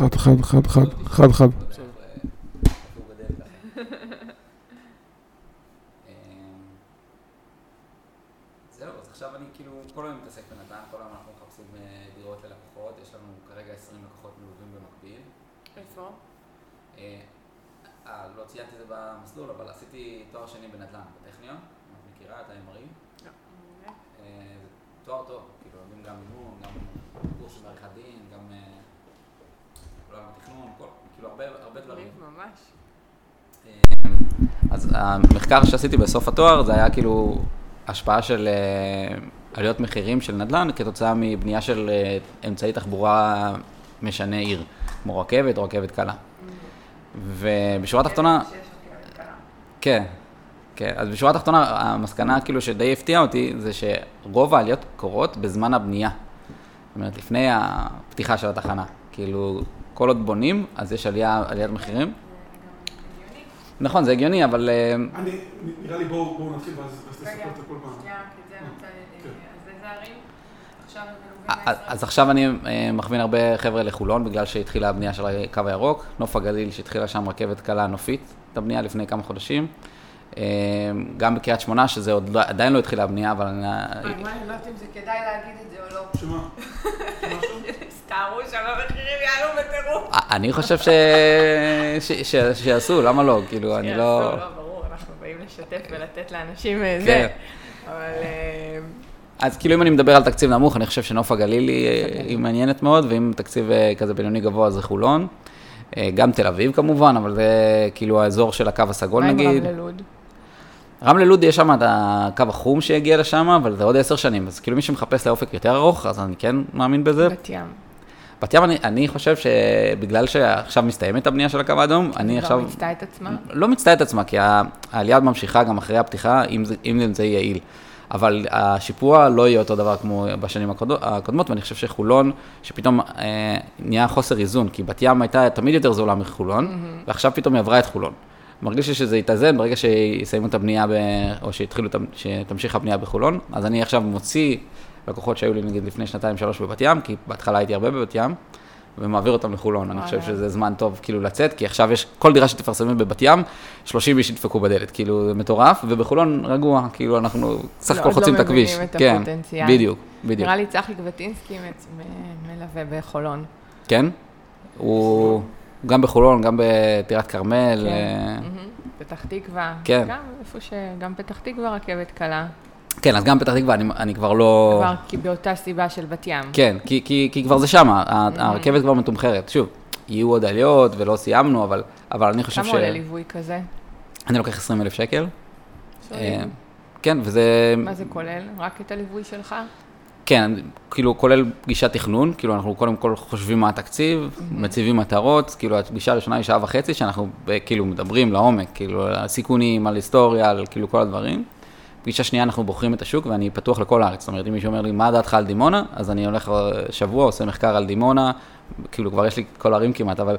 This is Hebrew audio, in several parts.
חד, חד, חד, חד, חד, חד. זהו, אז עכשיו אני כאילו כל היום מתעסק בנדל"ן, כל היום אנחנו מחפשים אה, דירות ללקוחות, יש לנו כרגע 20 לקוחות מלווים במקביל. איפה? אה, אה, לא ציינתי את זה במסלול, אבל עשיתי תואר שני בנדל"ן בטכניון, את מכירה את ה MRE? לא. אה, זה תואר טוב, כאילו לומדים גם מימון, גם קורס של עריכת דין, גם אה, עולם התכנון, כל- כאילו הרבה הרבה דברים. מגניב ממש. אז המחקר שעשיתי בסוף התואר זה היה כאילו השפעה של אה, עליות מחירים של נדל"ן כתוצאה מבנייה של אה, אמצעי תחבורה משנה עיר, כמו רכבת או רכבת קלה. ובשורה התחתונה, כן, כן, אז בשורה התחתונה המסקנה כאילו שדי הפתיעה אותי זה שרוב העליות קורות בזמן הבנייה. זאת אומרת, לפני הפתיחה של התחנה. כאילו, כל עוד בונים, אז יש עלייה, עליית מחירים. נכון, זה הגיוני, אבל... אה, אני, נראה לי בואו נתחיל ואז תספר את הכל פעם. אני רוצה... כן. אז? עכשיו אני אה, מכווין הרבה חבר'ה לחולון, בגלל שהתחילה הבנייה של הקו הירוק, נוף הגליל, שהתחילה שם רכבת קלה נופית, את הבנייה לפני כמה חודשים. אה, גם בקריית שמונה, שזה עוד לא- עדיין לא התחילה הבנייה, אבל אני... אני לא יודעת אם זה כדאי להגיד את זה או לא. שמה? משהו? הסתערו שם המחירים יעלו בטירוף. אני חושב ש... ש... ש... שיעשו, למה לא? כאילו, אני לא... לא, ברור, אנחנו באים לשתף ולתת לאנשים אה, כן. זה. אבל... אה, אז כאילו אם אני מדבר על תקציב נמוך, אני חושב שנוף הגליל היא, היא מעניינת מאוד, ואם תקציב אה, כזה בינוני גבוה זה חולון. אה, גם תל אביב כמובן, אבל זה כאילו האזור של הקו הסגול מה עם נגיד. רמלה לוד? רמלה לוד יש שם את הקו החום שהגיע לשם, אבל זה עוד עשר שנים, אז כאילו מי שמחפש לאופק יותר ארוך, אז אני כן מאמין בזה. בת ים. בת ים, אני, אני חושב שבגלל שעכשיו מסתיימת הבנייה של הקו האדום, אני היא עכשיו... כבר מיצתה את עצמה? לא מצטער את עצמה, כי העלייה ממשיכה גם אחרי הפתיחה, אם זה, אם זה יעיל. אבל השיפוע לא יהיה אותו דבר כמו בשנים הקודמות, ואני חושב שחולון, שפתאום אה, נהיה חוסר איזון, כי בת ים הייתה תמיד יותר זולה מחולון, ועכשיו פתאום היא עברה את חולון. מרגיש לי שזה יתאזן ברגע שיסיימו את הבנייה, ב, או שיתחילו, שתמשיך הבנייה בחולון, אז אני עכשיו מוציא לקוחות שהיו לי נגיד לפני שנתיים שלוש בבת ים, כי בהתחלה הייתי הרבה בבת ים, ומעביר אותם לחולון. אני חושב וואלה. שזה זמן טוב כאילו לצאת, כי עכשיו יש, כל דירה שתפרסמים בבת ים, 30 איש ידפקו בדלת, כאילו זה מטורף, ובחולון רגוע, כאילו אנחנו סך לא, הכל עוד לא חוצים את הכביש. מבינים את כן, הפוטנציאל. בדיוק, בדיוק. נראה לי צחי גבטינסקי מלווה בחולון. כן? הוא גם בחולון, גם בטירת כרמל. כן. אה. פתח תקווה. כן. גם איפה ש... גם פתח תקווה רכבת קלה. כן, אז גם פתח תקווה, אני, אני כבר לא... כבר כי באותה סיבה של בת ים. כן, כי, כי, כי כבר זה שמה. ה- הרכבת כבר מתומחרת. שוב, יהיו עוד עליות ולא סיימנו, אבל, אבל אני חושב כמה ש... עולה ליווי כזה? אני לוקח 20 אלף שקל. אה, כן, וזה... מה זה כולל? רק את הליווי שלך? כן, כאילו כולל פגישת תכנון, כאילו אנחנו קודם כל חושבים מה התקציב, מציבים מטרות, כאילו הפגישה הראשונה היא שעה וחצי, שאנחנו ב- כאילו מדברים לעומק, כאילו על הסיכונים, על היסטוריה, על כאילו כל הדברים. פגישה שנייה אנחנו בוחרים את השוק ואני פתוח לכל הארץ, זאת אומרת אם מישהו אומר לי מה דעתך על דימונה, אז אני הולך אה, שבוע, עושה מחקר על דימונה, כאילו כבר יש לי כל הערים כמעט, אבל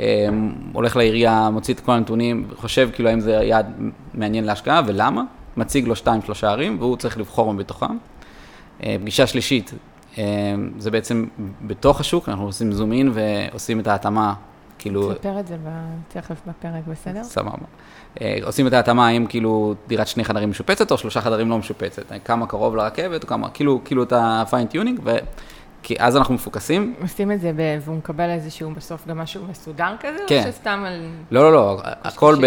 אה, הולך לעירייה, מוציא את כל הנתונים, חושב כאילו האם זה יעד מעניין להשקעה ולמה, מציג לו שתיים שלושה ערים והוא צריך לבחור מתוכם. אה, פגישה שלישית, אה, זה בעצם בתוך השוק, אנחנו עושים זום אין ועושים את ההתאמה, כאילו, תספר את זה תכף בפרק, בסדר? סבבה. אה, עושים את ההתאמה האם כאילו דירת שני חדרים משופצת או שלושה חדרים לא משופצת, כמה קרוב לרכבת או כמה, כאילו, כאילו את ה-fine tuning, כי אז אנחנו מפוקסים. עושים את זה ב- והוא מקבל איזשהו בסוף גם משהו מסודר כזה? כן. או שסתם על... לא, לא, לא, הכל ב...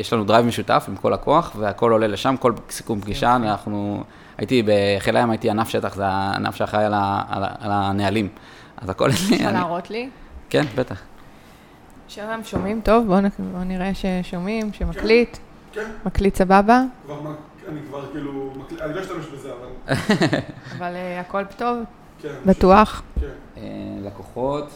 יש לנו drive משותף עם כל לקוח, והכל עולה לשם, כל סיכום פגישה, אנחנו... הייתי בחיל הים, הייתי ענף שטח, זה הענף שאחראי על, ה... על, ה... על הנהלים. אז הכל... אפשר אני- להראות לי? כן, בטח. שלום, שומעים טוב? בואו בואו נראה ששומעים, שמקליט. כן, מקליט סבבה, כבר, אני כבר כאילו, מקל- אני לא אשתמש בזה, אבל אבל אה, הכל טוב, כן. בטוח. כן. אה, לקוחות,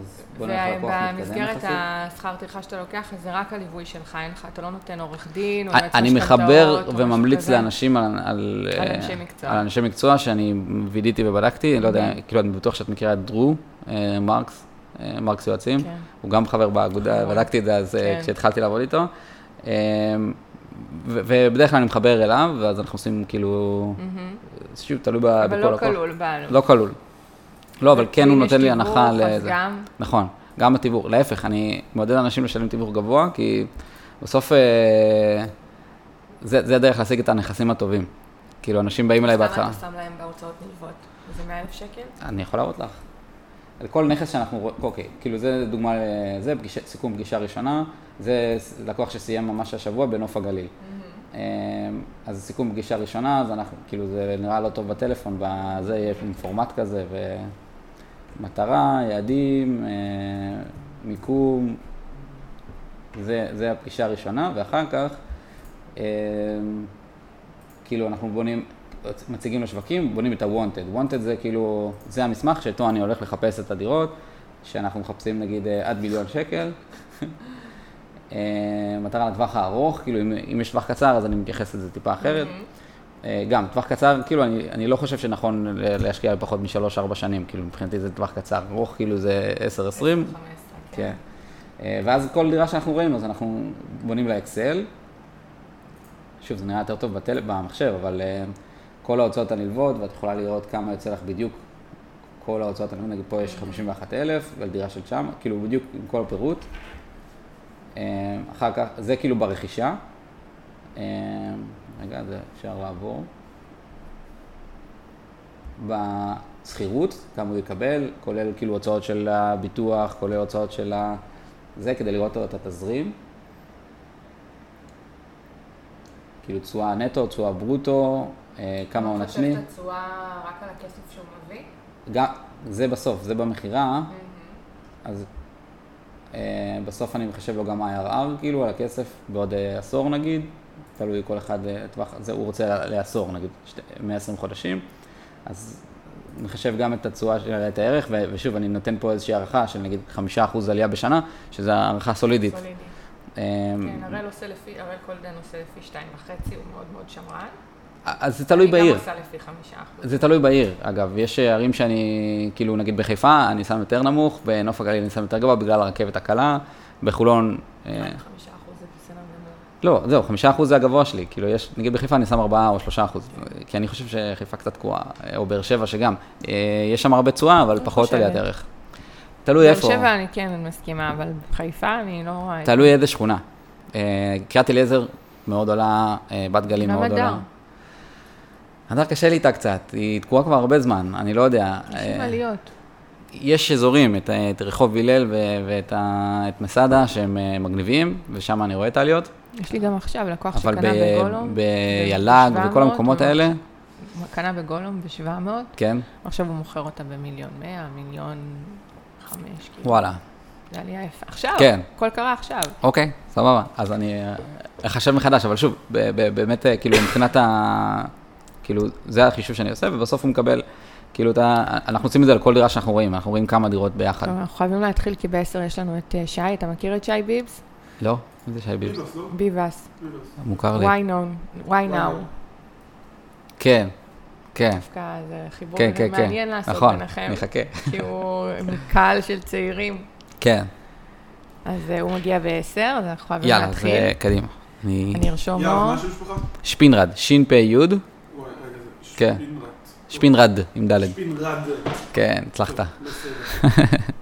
אז בוא נלך ללקוח מתקדם ובמסגרת. השכר טרחה שאתה לוקח, אז זה רק הליווי שלך, אין לך, אתה לא נותן עורך דין, או אני- יועץ אני משכנתאות, מחבר או משהו וממליץ. לאנשים על, על, על אה, אנשי מקצוע. על אנשי מקצוע שאני וידאתי ובדקתי, אני לא יודע, Mhm. כאילו אני בטוח שאת מכירה את דרו אה, מרקס, אה, מרקס יועצים, כן. הוא גם חבר באגודה, נכון. בדקתי את זה אז כן. כשהתחלתי לעבוד איתו. ובדרך כלל אני מחבר אליו, ואז אנחנו עושים כאילו. שוב, תלוי אבל בכל לא לקוח. כלול בעלות. לא כלול. לא, אבל כן הוא נותן לי הנחה אז לזה. גם, נכון, גם בתיווך. להפך, אני מעודד אנשים לשלם תיווך גבוה, כי בסוף אה, זה, זה הדרך להשיג את הנכסים הטובים. כאילו, אנשים באים אליי בהתחלה. כמה אתה שם להם בהוצאות נלוות? זה 100 אלף שקל? אני יכול להראות לך. על כל נכס שאנחנו רואים, אוקיי, כאילו זה דוגמה, זה פגישה, סיכום פגישה ראשונה, זה לקוח שסיים ממש השבוע בנוף הגליל. אמ, אז סיכום פגישה ראשונה, אז אנחנו, כאילו זה נראה לא טוב בטלפון, בזה יש פורמט כזה, ומטרה, יעדים, אה, מיקום, זה, זה הפגישה הראשונה, ואחר כך, אמ, כאילו אנחנו בונים, מציגים לשווקים, בונים את ה-wanted. wanted זה כאילו, זה המסמך שאיתו אני הולך לחפש את הדירות, שאנחנו מחפשים נגיד אה, עד מיליון שקל. אה, מטרה לטווח הארוך, כאילו אם, אם יש טווח קצר אז אני מתייחס לזה טיפה אחרת. אה, גם, טווח קצר, כאילו אני, אני לא חושב שנכון להשקיע בפחות משלוש-ארבע שנים, כאילו מבחינתי זה טווח קצר, ארוך כאילו זה עשר, עשרים. 15, כן. אה, ואז כל דירה שאנחנו רואים, אז אנחנו בונים לה אקסל. שוב, זה נראה יותר טוב בטל... במחשב, אבל אה, כל ההוצאות הנלוות, ואת יכולה לראות כמה יוצא לך בדיוק כל ההוצאות הנלוות, נגיד פה יש 51,000, ועל דירה של 900, כאילו בדיוק עם כל הפירוט. אה, אחר כך, זה כאילו ברכישה. רגע, זה אפשר לעבור. בשכירות, כמה הוא יקבל, כולל כאילו הוצאות של הביטוח, כולל הוצאות של ה... זה, כדי לראות את התזרים. כאילו תשואה נטו, תשואה ברוטו, אה, כמה הון עצמי. אתה חושב את התשואה רק על הכסף שהוא מביא? גם, זה בסוף, זה במכירה, אז אה, בסוף אני מחשב לו גם IRR, כאילו, על הכסף, בעוד אה, עשור נגיד, תלוי כל אחד, אה, טווח, זה הוא רוצה לעשור, נגיד, שתי- 120 חודשים, אז מחשב גם את התשואה של את הערך, ו- ושוב, אני נותן פה איזושהי הערכה של נגיד 5% עלייה בשנה, שזו הערכה סולידית. סולידי. אה, כן, הראל עושה לפי, הראל קולדן עושה לפי שתיים וחצי, הוא מאוד מאוד שמרן. אז זה תלוי בעיר. אני גם עושה לפי חמישה אחוז. זה תלוי בעיר, אגב, יש ערים שאני, כאילו נגיד בחיפה, אני שם יותר נמוך, בנוף הגליל אני שם יותר גבוה בגלל הרכבת הקלה, בחולון, אה, חמישה אחוז זה בסדר גמור. לא, זהו, חמישה אחוז זה הגבוה שלי, כאילו יש, נגיד בחיפה אני שם ארבעה או שלושה אחוז, כי אני חושב שחיפה קצת תקועה, אה, או באר שבע שגם, אה, יש שם הרבה תשואה, אבל פחות חושבת. עליית ערך. תלוי איפה, באר שבע אני כן אני מסכימה, אבל חיפה אני לא רואה. תלוי איזה שכונה. אה, קריית אליעזר מאוד עולה, בת גלים גם מאוד. עולה. הדר קשה לי איתה קצת, היא תקועה כבר הרבה זמן, אני לא יודע. יש עם עליות. יש אזורים, את, את רחוב הלל ואת את מסדה שהם מגניבים, ושם אני רואה את העליות, יש לי גם עכשיו לקוח אבל שקנה בגולום. ביל"ג ב- וכל המקומות 700, האלה, קנה בגולום ב-700, כן, עכשיו הוא מוכר אותה במיליון 100, מיליון 5, כאילו. וואלה, זה עלייה יפה. עכשיו, כן. הכל קרה עכשיו. אוקיי, סבבה, אז אני אה, אחשב מחדש, אבל שוב, באמת, אה, כאילו, מבחינת ה... כאילו, זה החישוב שאני עושה, ובסוף הוא מקבל, כאילו, את ה... אנחנו עושים את זה על כל דירה שאנחנו רואים, אנחנו רואים כמה דירות ביחד. טוב, אנחנו חייבים להתחיל, כי ב-10 יש לנו את אה, שי, אתה מכיר את שי ביבס? לא? איזה שי ביבס? ביבס, לא? ביבס, ביבס. מוכר לי. why now, why now. כן, כן, דווקא זה חיבור כן, כן, כן. מעניין לעשות נכון, ביניכם. אני אחכה. כי הוא קהל של צעירים. כן, אז אה, הוא מגיע ב-10, אז אנחנו חייבים יאללה, אז להתחיל. אה, קדימה. אני... אני ארשום לו. מה השם משפחה? שפינרד, שפ"י, וואי, רגע, זה כן. שפינרד. שפינרד עם ד', שפינרד. כן, הצלחת. בסדר.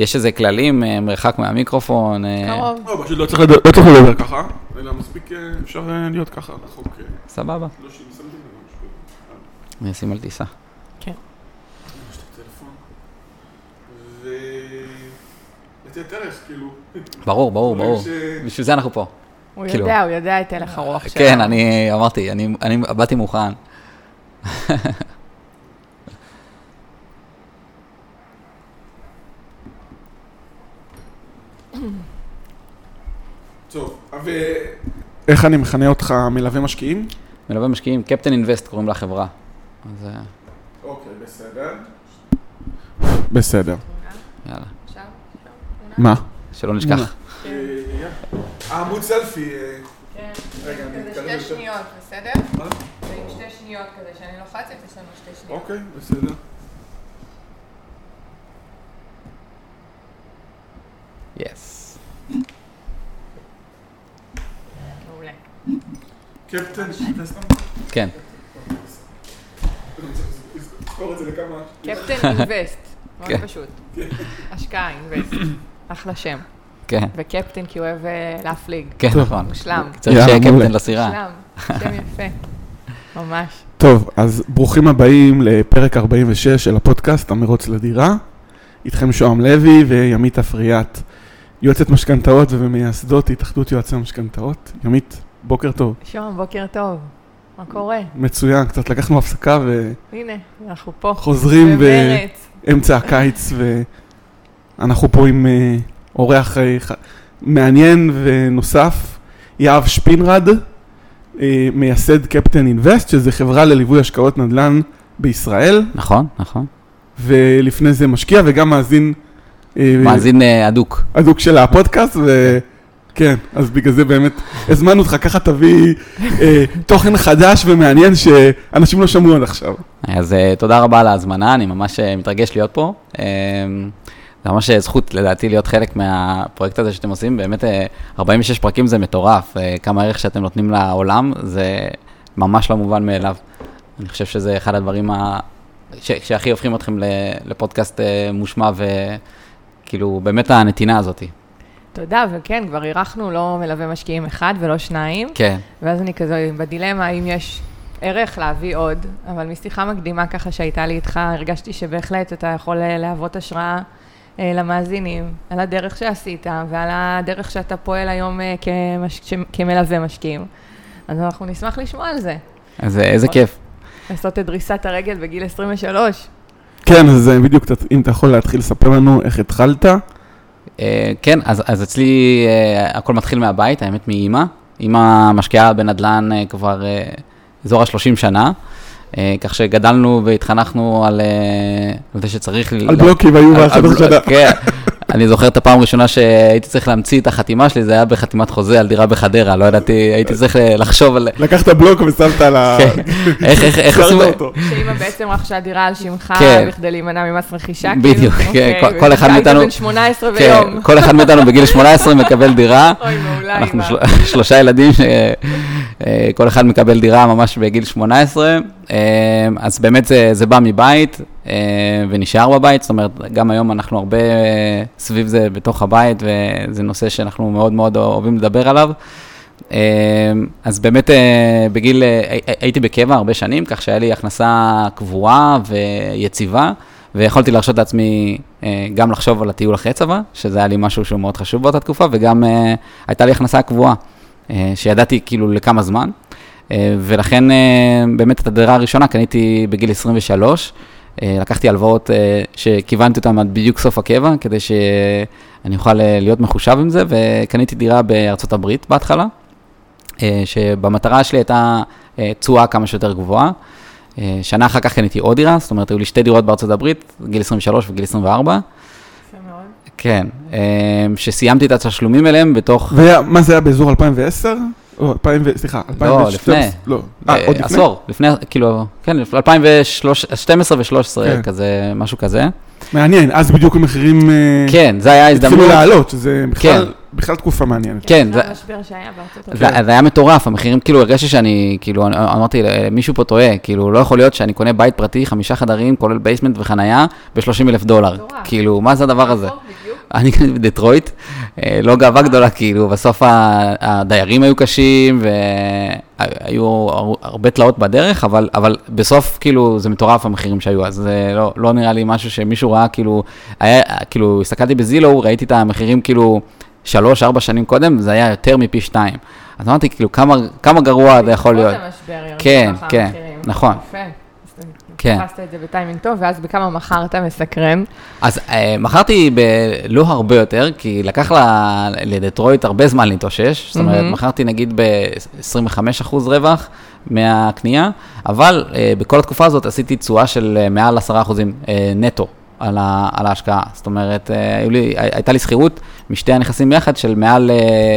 יש איזה כללים, אה, מרחק מהמיקרופון, אה, קרוב. לא, פשוט לא צריך לדבר- לא ככה, אלא מספיק אה, אפשר להיות ככה רחוק. סבבה, לא. אני אשים על טיסה. כן. לתת ערך, כאילו. ברור, ברור, ברור. בשביל זה אנחנו פה. הוא כאילו- יודע, הוא יודע את הלך הרוח שלו. כן, אני אמרתי, אני אני באתי מוכן. טוב, ואיך אני מכנה אותך מלווה משקיעים? מלווה משקיעים, קפטן אינבסט קוראים לחברה. אז אה, אוקיי, בסדר. בסדר. יאללה, מה? שלא נשכח. אה, העמוד סלפי. אה, כן. רגע, אני כזה שתי. שניות, בסדר? מה? זה עם שתי שניות כזה, שאני לוחצת, יש לנו שתי שניות. אוקיי, בסדר. יס. קפטן, כן. זה לכמה... קפטן אינבסט, מאוד כן. פשוט. השקעה אינבסט, אחלה שם. כן, וקפטן כי הוא אוהב אה, להפליג. כן. נכון. מושלם. צריך שיהיה. קפטן לסירה. מושלם, שם יפה. ממש. טוב, אז ברוכים הבאים לפרק 46 של הפודקאסט המרוץ לדירה. איתכם שוהם לוי וימית אפריאט, יועצת משכנתאות וממייסדות התאחדות יועצי המשכנתאות. ימית, בוקר טוב. שוהם, בוקר טוב. מה קורה? מצוין, קצת לקחנו הפסקה הנה, אנחנו פה. וחוזרים במרץ. באמצע הקיץ, ואנחנו פה עם אה, אורח אה, ח- מעניין ונוסף, יהב שפינרד, אה, מייסד קפטן אינבסט, שזה חברה לליווי השקעות נדל"ן בישראל, נכון, נכון. ולפני זה משקיע וגם מאזין מאזין הדוק. הדוק של הפודקאסט, וכן, אז בגלל זה באמת הזמנו אותך, ככה תביא אה, תוכן חדש ומעניין שאנשים לא שמעו עד עכשיו. אז אה, תודה רבה על ההזמנה, אני ממש אה, מתרגש להיות פה. אה, זה ממש אה, זכות לדעתי להיות חלק מהפרויקט הזה שאתם עושים, באמת אה, 46 פרקים זה מטורף, אה, כמה ערך שאתם נותנים לעולם, זה ממש לא מובן מאליו. אני חושב שזה אחד הדברים ה... ש... שהכי הופכים אתכם. לפודקאסט אה, מושמע וכאילו באמת הנתינה הזאתי. תודה, וכן, כבר אירחנו לא מלווה משקיעים אחד ולא שניים, כן, ואז אני כזה בדילמה האם יש ערך להביא עוד, אבל משיחה מקדימה ככה שהייתה לי איתך, הרגשתי שבהחלט אתה יכול אה, להוות השראה אה, למאזינים על הדרך שעשית ועל הדרך שאתה פועל היום אה, כמש... ש- כמלווה משקיעים. אז אנחנו נשמח לשמוע על זה. אז אה, איזה כיף. לעשות את דריסת הרגל בגיל 23. כן, אז אה, בדיוק, אם אתה יכול להתחיל לספר לנו איך התחלת. אה, כן, אז, אז אצלי אה, הכל מתחיל מהבית, האמת מאימא. אימא משקיעה בנדל"ן אה, כבר אה, אזור ה-30 שנה, אה, כך שגדלנו והתחנכנו על, זה שצריך... על בלוקים היו על- על באחד בלוק, השנה. כן. אני זוכר את הפעם הראשונה שהייתי צריך להמציא את החתימה שלי, זה היה בחתימת חוזה על דירה בחדרה, לא ידעתי, הייתי צריך אה, לחשוב על... לקחת בלוק ושמת על ה... כן. איך, איך, איך עושים... אותו. שאמא בעצם רכשה דירה על שמך, כן. בכדי להימנע ממס רכישה. בדיוק, כאילו, כן, אוקיי, כל- כל אחד מאיתנו- בן 18 כן, ביום. כל אחד מאיתנו בגיל 18 מקבל דירה. אוי, מעולה, אנחנו אמא. של... שלושה ילדים, שכל אחד מקבל דירה ממש בגיל 18, אה, אז באמת זה, זה בא מבית אה, ונשאר בבית, זאת אומרת, גם היום אנחנו הרבה אה, סביב זה בתוך הבית, וזה נושא שאנחנו מאוד מאוד אוהבים לדבר עליו. אה, אז באמת אה, בגיל, אה, הי- הייתי בקבע הרבה שנים, כך שהיה לי הכנסה קבועה ויציבה, ויכולתי להרשות לעצמי אה, גם לחשוב על הטיול אחרי צבא, שזה היה לי משהו שהוא מאוד חשוב באותה תקופה, וגם אה, הייתה לי הכנסה קבועה, אה, שידעתי כאילו לכמה זמן, אה, ולכן אה, באמת את הדירה הראשונה קניתי בגיל 23. אה, לקחתי הלוואות אה, שכיוונתי אותן עד בדיוק סוף הקבע, כדי שאני אוכל אה, להיות מחושב עם זה, וקניתי דירה בארצות הברית בהתחלה, שבמטרה שלי הייתה אה, תשואה כמה שיותר גבוהה. שנה אחר כך קניתי עוד דירה, זאת אומרת, היו לי שתי דירות בארצות הברית, גיל 23 וגיל 24. יפה מאוד. כן, שסיימתי את התשלומים אליהם בתוך... ומה זה היה באזור 2010? או 2000, ו- סליחה, 2012? לפני. לא, אה, אה, עוד לפני? עשור, לפני, כאילו, כן, 2012 ו-13, כן. כזה, משהו כזה. מעניין, אז בדיוק המחירים אה, כן, זה היה התחילו הזדמנות. לעלות, שזה בכלל- כן. בכלל תקופה מעניינת. כן, זה המשבר שהיה בארצות זה, הברית. זה היה מטורף, המחירים, כאילו, הרגשתי שאני, כאילו, אמרתי, מישהו פה טועה, כאילו, לא יכול להיות שאני קונה בית פרטי, חמישה חדרים, כולל basement וחנייה, ב-30 אלף דולר. מטורף. כאילו, מה זה הדבר הזה? אני קניתי בדטרויט, אה, לא גאווה גדולה, כאילו, בסוף הדיירים היו קשים, והיו הר- הרבה תלאות בדרך, אבל, אבל בסוף, כאילו, זה מטורף המחירים שהיו, אז זה לא, לא נראה לי משהו שמישהו ראה, כאילו, היה, כאילו, הסתכלתי ב Zillow, ראיתי את המחירים, כאילו, שלוש, ארבע שנים קודם, זה היה יותר מפי שתיים. אז אמרתי, כאילו, כמה, כמה גרוע זה יכול להיות. כן, כן, המחירים. נכון. יפה. כן. תפסת את זה בטיימינג טוב, ואז בכמה מכרת מסקרן. אז אה, מכרתי בלא הרבה יותר, כי לקח לה- לדטרויט הרבה זמן להתאושש, זאת אומרת, מהמם. מכרתי נגיד ב-25% רווח מהקנייה, אבל אה, בכל התקופה הזאת עשיתי תשואה של אה, מעל 10% אה, נטו. על, ה, על ההשקעה, זאת אומרת, אה, לי, הי- הייתה לי שכירות משתי הנכסים יחד של מעל, אה,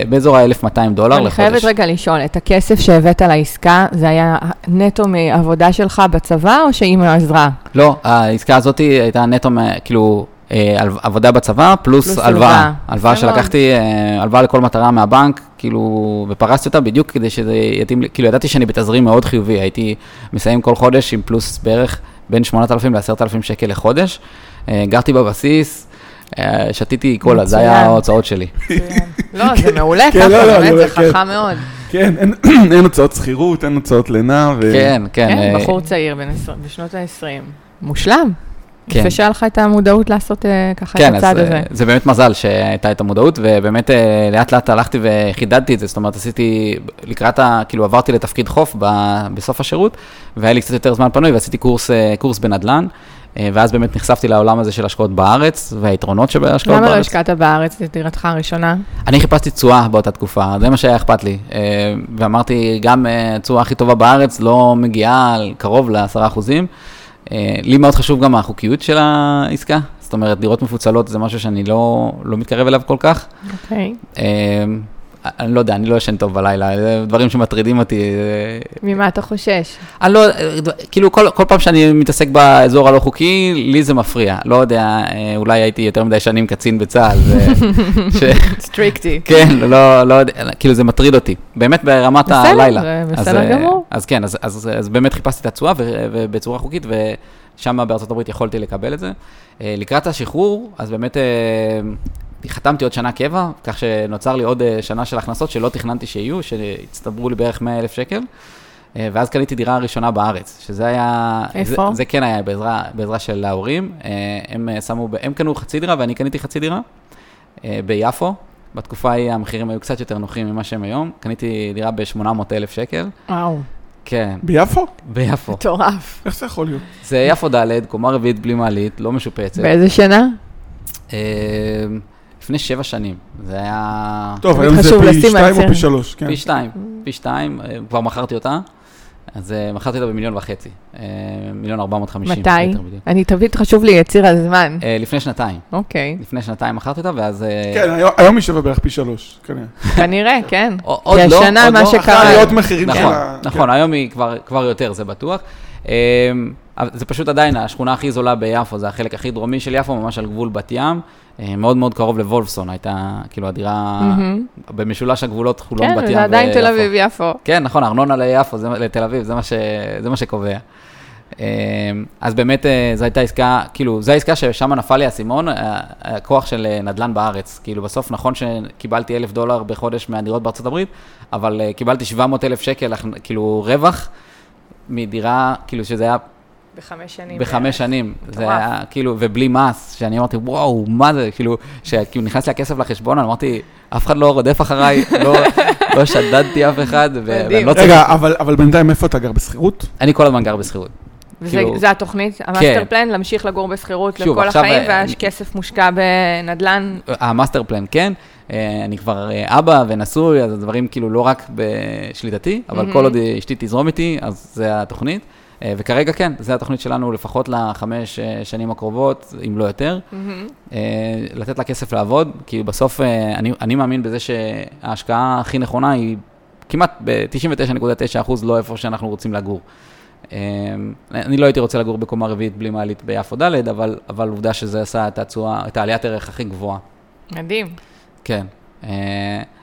באזור ה-1,200 דולר אני לחודש. חייבת רגע לשאול, את הכסף שהבאת לעסקה, זה היה נטו מעבודה שלך בצבא, או שעם העזרה? לא, העסקה הזאת הייתה נטו, כאילו, אה, עבודה בצבא, פלוס פלוס הלוואה. הלוואה. שלקחתי, אה, הלוואה לכל מטרה מהבנק, כאילו, ופרסתי אותה בדיוק כדי שזה יתאים, לי- כאילו, ידעתי שאני בתזרים מאוד חיובי, הייתי מסיים כל חודש עם פלוס בערך בין 8,000 ל-10,000 שקל לחודש. אה, גרתי בבסיס, אה, שתיתי קולה, זה היה. ההוצאות שלי. לא, זה מעולה כן, ככה, לא, לא, באמת, זה כן. חכם מאוד. כן, אין- הוצאות שכירות, אין הוצאות לינה. כן, כן. כן, אה, בחור צעיר בשנות ה-20. מושלם. כן. יפה שהיה לך את המודעות לעשות ככה כן, את הצעד הזה. זה באמת מזל שהייתה את המודעות, ובאמת לאט לאט הלכתי וחידדתי את זה, זאת אומרת, עשיתי, לקראת ה... כאילו עברתי לתפקיד חוף ב- בסוף השירות, והיה לי קצת יותר זמן פנוי, ועשיתי קורס, קורס בנדל"ן, ואז באמת נחשפתי לעולם הזה של השקעות בארץ, והיתרונות שבהשקעות למה לא בארץ. השקעת בארץ, את דירתך הראשונה? אני חיפשתי תשואה באותה תקופה, זה מה שהיה אכפת לי. אה, ואמרתי, גם אה, התשואה הכי טובה בארץ לא מגיעה קרוב ל-10 אחוזים. אה, לי מאוד חשוב גם החוקיות של העסקה, זאת אומרת, דירות מפוצלות זה משהו שאני לא, לא מתקרב אליו כל כך. אוקיי. אה, אני לא יודע, אני לא ישן טוב בלילה, זה דברים שמטרידים אותי. אה, ממה אתה חושש? אני לא, כאילו כל, כל פעם שאני מתעסק באזור הלא חוקי, לי זה מפריע. לא יודע, אה, אולי הייתי יותר מדי שנים קצין בצה"ל. ו- ש- סטריקטי. כן, לא, לא יודע, כאילו זה מטריד אותי, באמת ברמת בסדר, הלילה. זה אז, בסדר אה, גמור. אז כן, אז, אז, אז באמת חיפשתי את התשואה ובצורה חוקית, ושם בארצות הברית יכולתי לקבל את זה. אה, לקראת השחרור, אז באמת אה, חתמתי עוד שנה קבע, כך שנוצר לי עוד אה, שנה של הכנסות שלא תכננתי שיהיו, שהצטברו לי בערך 100 אלף שקל. אה, ואז קניתי דירה ראשונה בארץ, שזה היה... איפה? זה, זה כן היה בעזרה, בעזרה של ההורים. אה, הם שמו, הם קנו חצי דירה ואני קניתי חצי דירה ביפו. בתקופה ההיא המחירים היו קצת יותר נוחים ממה שהם היום. קניתי דירה ב-800 אלף שקל. וואו, כן, ביפו? ביפו. מטורף. איך זה יכול להיות? זה יפו ד', קומה רביעית בלי מעלית, לא משופצת. באיזה שנה? לפני שבע שנים. זה היה... טוב, היום זה פי שתיים או פי. שלוש, כן. פי שתיים, פי שתיים, אה, כבר מכרתי אותה. אז אה, מכרתי אותה במיליון וחצי. אה, מיליון ארבע מאות חמישים. מתי? אני תמיד חשוב לי יציר הזמן. לפני שנתיים. אוקיי. לפני שנתיים מכרתי אותה, ואז... כן, היום- היא שווה בערך פי שלוש, כנראה. כנראה, כן. עוד עוד כי לא, השנה עוד מה לא. שקרה- אחרי עליות מחירים של נכון, ה... נכון, היום היא כבר יותר, זה בטוח. זה פשוט עדיין, השכונה הכי זולה ביפו, זה החלק הכי דרומי של יפו, ממש על גבול בת ים. אה, מאוד מאוד קרוב לוולפסון, הייתה כאילו הדירה מהמם. במשולש הגבולות חולון, כן, בת ים זה עדיין. תל אביב-יפו. כן, נכון, ארנונה ליפו, זה, לתל אביב, זה מה, ש, זה מה שקובע. אמ, אז באמת אה, זו הייתה עסקה, כאילו, זו העסקה ששם נפל לי האסימון, ה- הכוח של אה, נדל"ן בארץ. כאילו, בסוף נכון שקיבלתי אלף דולר בחודש מהדירות בארצות הברית, אבל אה, קיבלתי 700 אלף שקל, כאילו, רווח מדירה, כאילו, שזה היה בחמש שנים. בחמש שנים. זה. היה, כאילו, ובלי מס, שאני אמרתי, וואו, מה זה, כאילו, שכאילו נכנס לי הכסף לחשבון, אני אמרתי, אף אחד לא רודף אחריי, לא, לא שדדתי אף אחד. ואני לא צריך... רגע, אבל אבל בינתיים איפה אתה גר בשכירות? אני כל הזמן גר בשכירות. וזה כאילו- זה התוכנית, ה master plan, להמשיך לגור בשכירות לכל עכשיו, החיים, אה, ואז אני- כסף מושקע בנדל"ן. ה master plan כן, אה, אני כבר אה, אבא ונשוי, אז הדברים כאילו לא רק בשליטתי, אבל מהמם. כל עוד אשתי תזרום איתי, אז זה התוכנית. אה, וכרגע כן, זו התוכנית שלנו לפחות לחמש אה, שנים הקרובות, אם לא יותר. אה, לתת לה כסף לעבוד, כי בסוף אני, אני מאמין בזה שההשקעה הכי נכונה היא כמעט ב-99.9% לא איפה שאנחנו רוצים לגור. אני לא הייתי רוצה לגור בקומה רביעית בלי מעלית ביפו ד', אבל, אבל עובדה שזה עשה את התשואה, את העליית ערך הכי גבוהה. מדהים. כן.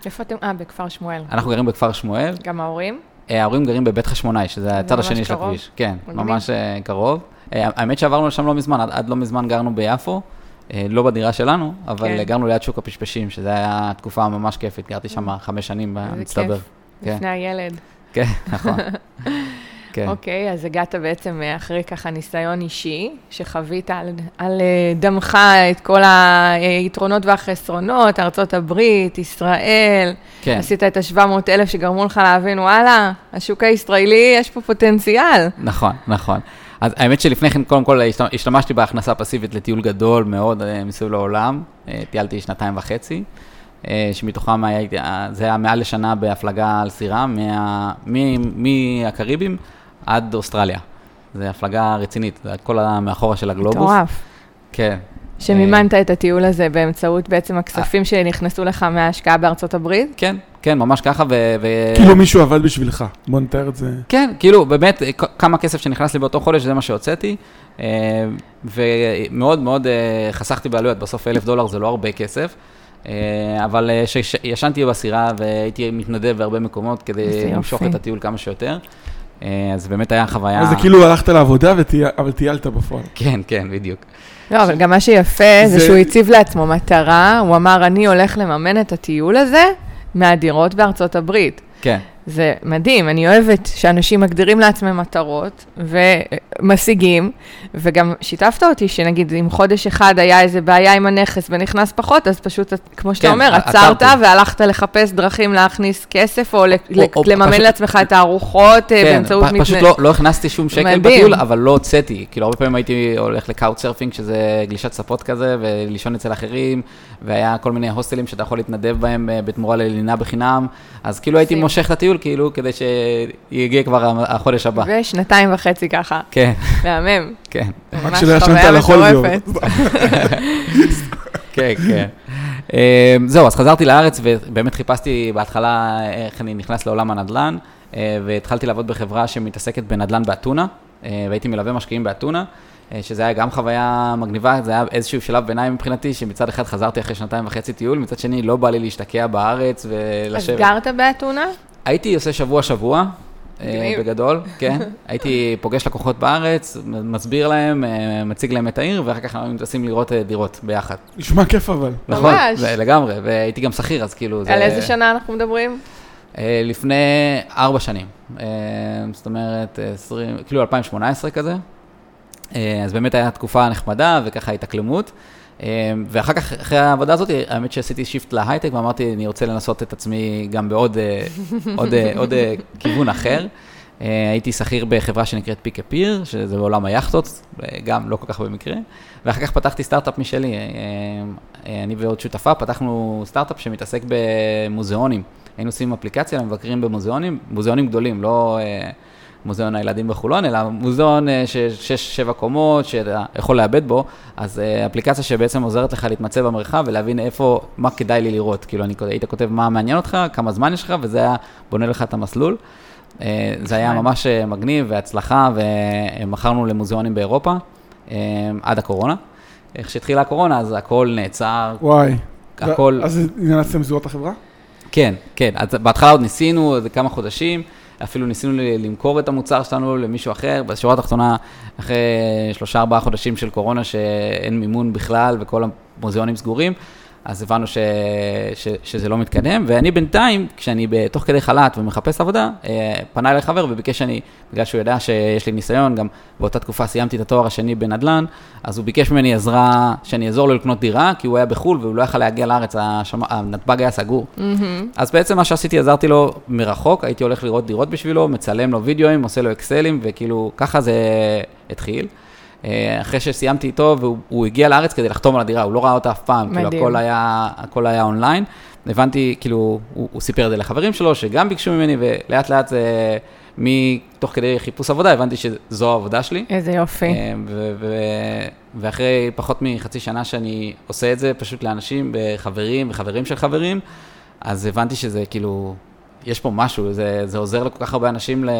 איפה אתם? אה, בכפר שמואל. אנחנו גרים בכפר שמואל, גם ההורים? אה, ההורים גרים בבית חשמונאי, שזה הצד השני של. הכביש. כן. ממש אה, קרוב. אה, האמת שעברנו לשם לא מזמן, עד, לא מזמן גרנו ביפו, לא בדירה שלנו, אבל כן. גרנו ליד שוק הפשפשים, שזו הייתה תקופה ממש כיפית, גרתי שם חמש שנים. כיף. כן. לפני הילד. כן, נכון. כן. אוקיי, אז הגעת בעצם אה, אחרי ככה ניסיון אישי, שחווית על, על אה, דמך את כל היתרונות והחסרונות, ארצות הברית, ישראל, כן. עשית את ה-700 אלף שגרמו לך להבין, וואלה, השוק הישראלי, יש פה פוטנציאל. נכון, נכון. אז האמת שלפני כן, קודם כל, השת- השתמשתי בהכנסה פסיבית לטיול גדול מאוד אה, מסביב לעולם. אה, טיילתי שנתיים וחצי, אה, שמתוכם היה, אה, זה היה מעל לשנה בהפלגה על סירה, מהקריבים עד אוסטרליה. זו הפלגה רצינית, זה הכל מאחורה של הגלובוס. מטורף. כן. שמימנת את הטיול הזה באמצעות בעצם הכספים שנכנסו לך מההשקעה בארצות הברית? כן, כן, ממש ככה, ו... ו- כאילו מישהו עבד בשבילך. בוא נתאר את זה. כן, כאילו, באמת, כמה כסף שנכנס לי באותו חודש, זה מה שהוצאתי, אה, ומאוד מאוד אה, חסכתי בעלויות, בסוף אלף דולר זה לא הרבה כסף, אה, אבל אה, ש- ש- ישנתי בסירה והייתי מתנדב בהרבה מקומות כדי למשוך. את הטיול כמה שיותר. אה, אז באמת היה חוויה... אז זה כאילו הלכת לעבודה, אבל טיילת בפועל. כן, כן, בדיוק. לא, אבל גם מה שיפה זה זה- שהוא הציב לעצמו מטרה, הוא אמר, אני הולך לממן את הטיול הזה מהדירות בארצות הברית. כן. זה מדהים, אני אוהבת שאנשים מגדירים לעצמם מטרות ומשיגים, וגם שיתפת אותי שנגיד אם חודש אחד היה איזה בעיה עם הנכס ונכנס פחות, אז פשוט, כמו שאתה כן, אומר. עצרת והלכת לחפש דרכים להכניס כסף, או, או- או לממן פשוט- לעצמך את הארוחות אה, כן, באמצעות פ- פשוט לא, לא הכנסתי שום שקל מדהים. בטיול, אבל לא הוצאתי. כאילו, הרבה פעמים הייתי הולך ל couch surfing, שזה גלישת ספות כזה, ולישון אצל אחרים, והיה כל מיני הוסטלים שאתה יכול להתנדב בהם אה, בתמורה ללינה בחינם, אז כאילו הייתי. מושך את הטיול, כאילו, כדי שיגיע כבר החודש הבא. ושנתיים וחצי ככה, כן, מהמם. כן, רק שלא ישנת על החול ויום. כן, כן. אה, זהו, אז חזרתי לארץ, ובאמת חיפשתי בהתחלה איך אני נכנס לעולם הנדל"ן, אה, והתחלתי לעבוד בחברה שמתעסקת בנדל"ן באתונה, אה, והייתי מלווה משקיעים באתונה. אה, שזה היה גם חוויה מגניבה, זה היה איזשהו שלב ביניים מבחינתי, שמצד אחד חזרתי אחרי שנתיים וחצי טיול, מצד שני לא בא לי להשתקע בארץ אז ולשבת. גרת באתונה? הייתי עושה שבוע-שבוע, אה. בגדול, כן. הייתי פוגש לקוחות בארץ, מסביר להם, אה, מציג להם את העיר, ואחר כך אנחנו טסים לראות דירות ביחד. נשמע כיף אבל. נכון, לגמרי, והייתי גם שכיר, אז כאילו זה... על איזה שנה אנחנו מדברים? לפני ארבע שנים, זאת אומרת, אה, 20, כאילו 2018 כזה. אה, אז באמת הייתה תקופה נחמדה וככה התאקלמות. אה, ואחר כך, אחרי העבודה הזאת, האמת שעשיתי shift להייטק ואמרתי, אני רוצה לנסות את עצמי גם בעוד אה, עוד, עוד אה, כיוון אחר. הייתי שכיר בחברה שנקראת Pick a Pier, שזה בעולם היאכטות, גם לא כל כך במקרה. ואחר כך פתחתי סטארט-אפ משלי. אני ועוד שותפה פתחנו סטארט-אפ שמתעסק במוזיאונים. היינו עושים אפליקציה למבקרים במוזיאונים, מוזיאונים גדולים, לא מוזיאון הילדים בחולון, אלא מוזיאון אה, של שש, שבע קומות, שאתה יכול לאבד בו, אז אה, אפליקציה שבעצם עוזרת לך להתמצא במרחב ולהבין איפה, מה כדאי לי לראות. כאילו, אני, היית כותב מה מעניין אותך, כמה זמן יש לך, וזה היה בונה לך את המסלול. אה, זה היה. ממש מגניב והצלחה, ומכרנו למוזיאונים באירופה עד הקורונה. איך שהתחילה הקורונה, אז הכל נעצר, וואי. הכל... אז נאלצתם לסגור את החברה? כן, כן. אז בהתחלה עוד ניסינו, איזה כמה חודשים, אפילו ניסינו למכור את המוצר שלנו למישהו אחר. בשורה התחתונה, אחרי שלושה, ארבעה חודשים של קורונה שאין מימון בכלל וכל המוזיאונים סגורים, אז הבנו ש, ש, שזה לא מתקדם. ואני בינתיים, כשאני תוך כדי חל"ת ומחפש עבודה, אה, פנה אליי חבר וביקש שאני, בגלל שהוא ידע שיש לי ניסיון, גם באותה תקופה סיימתי את התואר השני בנדל"ן, אז הוא ביקש ממני עזרה, שאני אעזור לו לקנות דירה, כי הוא היה בחו"ל והוא לא יכל להגיע לארץ, השמ... הנתב"ג היה סגור. אז בעצם מה שעשיתי, עזרתי לו מרחוק, הייתי הולך לראות דירות בשבילו, מצלם לו וידאוים, עושה לו אקסלים, וכאילו, ככה זה התחיל. אה, אחרי שסיימתי איתו, והוא הוא הגיע לארץ כדי לחתום על הדירה, הוא לא ראה אותה אף פעם, כאילו, מדהים. הכל היה, הכל היה אונליין. הבנתי, כאילו, הוא, הוא סיפר את זה לחברים שלו, שגם ביקשו ממני, ולאט לאט זה, מתוך כדי חיפוש עבודה, הבנתי שזו העבודה שלי. איזה יופי. אה, ו- ו- ואחרי פחות מחצי שנה שאני עושה את זה פשוט לאנשים, חברים וחברים של חברים, אז הבנתי שזה כאילו, יש פה משהו, זה, זה עוזר לכל כך הרבה אנשים ל-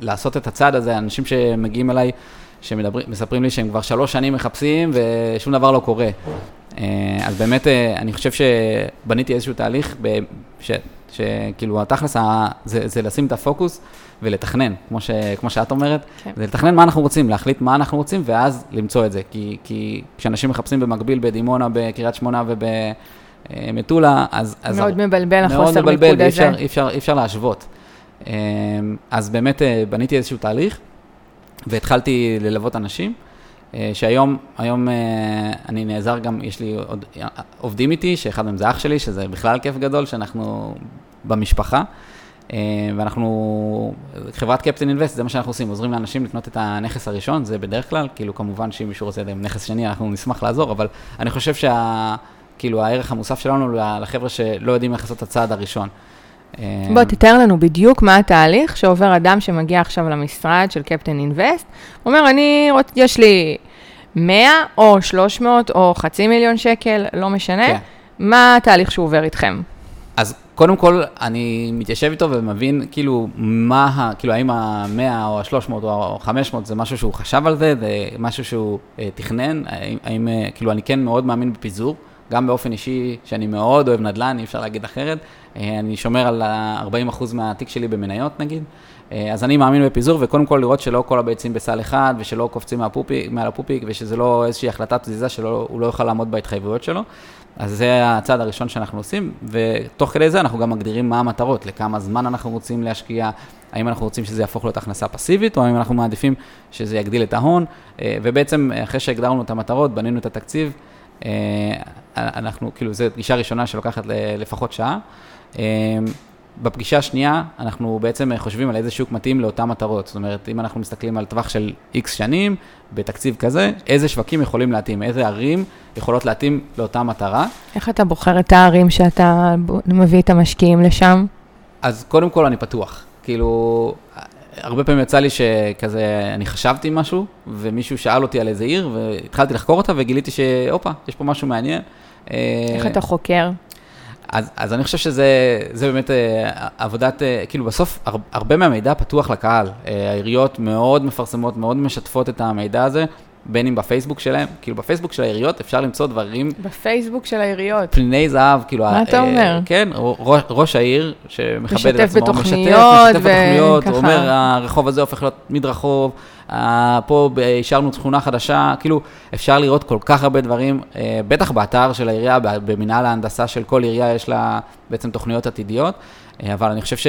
לעשות את הצעד הזה, אנשים שמגיעים אליי, שמספרים לי שהם כבר שלוש שנים מחפשים ושום דבר לא קורה. אה, אז באמת, אה, אני חושב שבניתי איזשהו תהליך, ב- ש- שכאילו התכלס, זה, זה לשים את הפוקוס ולתכנן, כמו, ש, כמו שאת אומרת, כן. זה לתכנן מה אנחנו רוצים, להחליט מה אנחנו רוצים, ואז למצוא את זה. כי, כי כשאנשים מחפשים במקביל בדימונה, בקריית שמונה ובמטולה, אז... אז מאוד מבלבל מאוד החוסר מבלבל, מיקוד הזה. אי אפשר, אי אפשר להשוות. אז באמת אה, בניתי איזשהו תהליך, והתחלתי ללוות אנשים, אה, שהיום היום אה, אני נעזר גם, יש לי עוד אה, עובדים איתי, שאחד מהם זה אח שלי, שזה בכלל כיף גדול, שאנחנו במשפחה. ואנחנו, חברת קפטן אינבסט, זה מה שאנחנו עושים, עוזרים לאנשים לקנות את הנכס הראשון, זה בדרך כלל, כאילו כמובן שאם מישהו רוצה עם נכס שני, אנחנו נשמח לעזור, אבל אני חושב שה... כאילו הערך המוסף שלנו לחבר'ה שלא יודעים איך לעשות את הצעד הראשון. אה, בוא, תתאר לנו בדיוק מה התהליך שעובר אדם שמגיע עכשיו למשרד של קפטן אינבסט. הוא אומר, אני. יש לי 100 או 300 או חצי מיליון שקל, לא משנה. כן. מה התהליך שהוא עובר איתכם? אז קודם כל, אני מתיישב איתו ומבין, כאילו, מה, כאילו, האם ה-100 או ה-300 או ה-500 זה משהו שהוא חשב על זה, זה משהו שהוא אה, תכנן, האם, האם, אה, כאילו, אני כן מאוד מאמין בפיזור, גם באופן אישי, שאני מאוד אוהב נדל"ן, אי אפשר להגיד אחרת. אה, אני שומר על ה- 40% מהתיק שלי במניות נגיד. אה, אז אני מאמין בפיזור, וקודם כל לראות שלא כל הביצים בסל אחד, ושלא קופצים מהפופיק, מעל הפופיק, ושזה לא איזושהי החלטת פזיזה שהוא לא יוכל לעמוד בהתחייבויות שלו. אז זה הצעד הראשון שאנחנו עושים, ותוך כדי זה אנחנו גם מגדירים מה המטרות, לכמה זמן אנחנו רוצים להשקיע, האם אנחנו רוצים שזה יהפוך להיות הכנסה פסיבית, או האם אנחנו מעדיפים שזה יגדיל את ההון, אה, ובעצם אחרי שהגדרנו את המטרות, בנינו את התקציב, אנחנו, כאילו, זו פגישה ראשונה שלוקחת לפחות שעה. אה, בפגישה השנייה, אנחנו בעצם חושבים על איזה שוק מתאים לאותן מטרות. זאת אומרת, אם אנחנו מסתכלים על טווח של איקס שנים, בתקציב כזה, איזה שווקים יכולים להתאים, איזה ערים יכולות להתאים לאותה מטרה. איך אתה בוחר את הערים שאתה מביא את המשקיעים לשם? אז קודם כל אני פתוח. כאילו, הרבה פעמים יצא לי שכזה, אני חשבתי משהו, ומישהו שאל אותי על איזה עיר, והתחלתי לחקור אותה, וגיליתי שהופה, יש פה משהו מעניין. איך אתה חוקר? אז, אז אני חושב שזה באמת אה, עבודת, אה, כאילו בסוף הר, הרבה מהמידע פתוח לקהל. אה, העיריות מאוד מפרסמות, מאוד משתפות את המידע הזה, בין אם בפייסבוק שלהם, כאילו בפייסבוק של העיריות אפשר למצוא דברים... בפייסבוק של העיריות. פני זהב, כאילו... מה אתה אומר? כן, ראש, ראש העיר שמכבד את עצמו, משתף בתוכניות, משתף בתוכניות, הוא אומר, הרחוב הזה הופך להיות מדרחוב, פה השארנו תכונה חדשה, כאילו, אפשר לראות כל כך הרבה דברים, בטח באתר של העירייה, במנהל ההנדסה של כל עירייה יש לה בעצם תוכניות עתידיות, אבל אני חושב ש...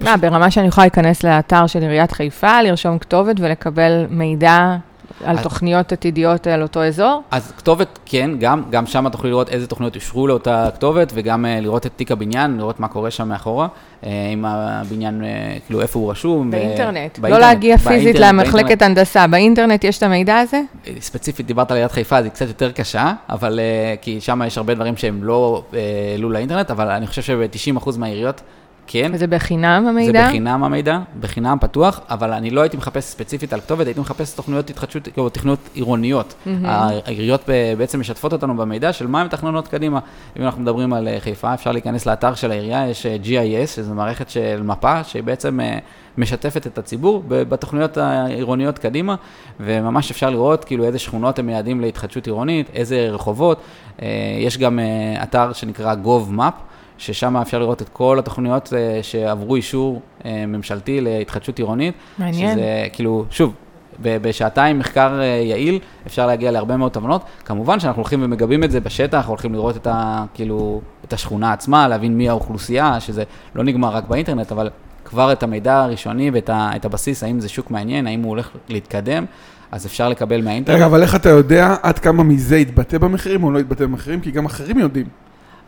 מה, ברמה שאני יכולה להיכנס לאתר של עיריית חיפה, לרשום כתובת ולקבל מידע על אז, תוכניות עתידיות על אותו אזור? אז כתובת, כן, גם, גם שם תוכלי לראות איזה תוכניות אושרו לאותה כתובת, וגם uh, לראות את תיק הבניין, לראות מה קורה שם מאחורה, uh, אם הבניין, uh, כאילו, איפה הוא רשום. באינטרנט, ו... לא להגיע פיזית למחלקת הנדסה, באינטרנט יש את המידע הזה? ספציפית, דיברת על עיריית חיפה, זה קצת יותר קשה, אבל, uh, כי שם יש הרבה דברים שהם לא העלו uh, לאינטרנט, אבל אני חושב שב-90% מהעיריות, כן. וזה בחינם המידע? זה בחינם המידע, בחינם פתוח, אבל אני לא הייתי מחפש ספציפית על כתובת, הייתי מחפש תוכניות התחדשות, או תכניות עירוניות. Mm-hmm. העיריות בעצם משתפות אותנו במידע של מה הן מתכננות קדימה. אם אנחנו מדברים על אה, חיפה, אפשר להיכנס לאתר של העירייה, יש אה, GIS, שזו מערכת של מפה, שהיא בעצם אה, משתפת את הציבור בתוכניות העירוניות קדימה, וממש אפשר לראות כאילו איזה שכונות הם מייעדים להתחדשות עירונית, איזה רחובות. יש גם אתר שנקרא GovMap. ששם אפשר לראות את כל התוכניות אה, שעברו אישור אה, ממשלתי להתחדשות עירונית. מעניין. שזה כאילו, שוב, בשעתיים מחקר אה, יעיל, אפשר להגיע להרבה מאוד תובנות. כמובן שאנחנו הולכים ומגבים את זה בשטח, הולכים לראות את, ה, כאילו, את השכונה עצמה, להבין מי האוכלוסייה, שזה לא נגמר רק באינטרנט, אבל כבר את המידע הראשוני ואת ה, את הבסיס, האם זה שוק מעניין, האם הוא הולך להתקדם, אז אפשר לקבל מהאינטרנט. רגע, אבל איך אתה יודע עד כמה מזה יתבטא במחירים או לא יתבטא במחירים? כי גם אחרים יודעים.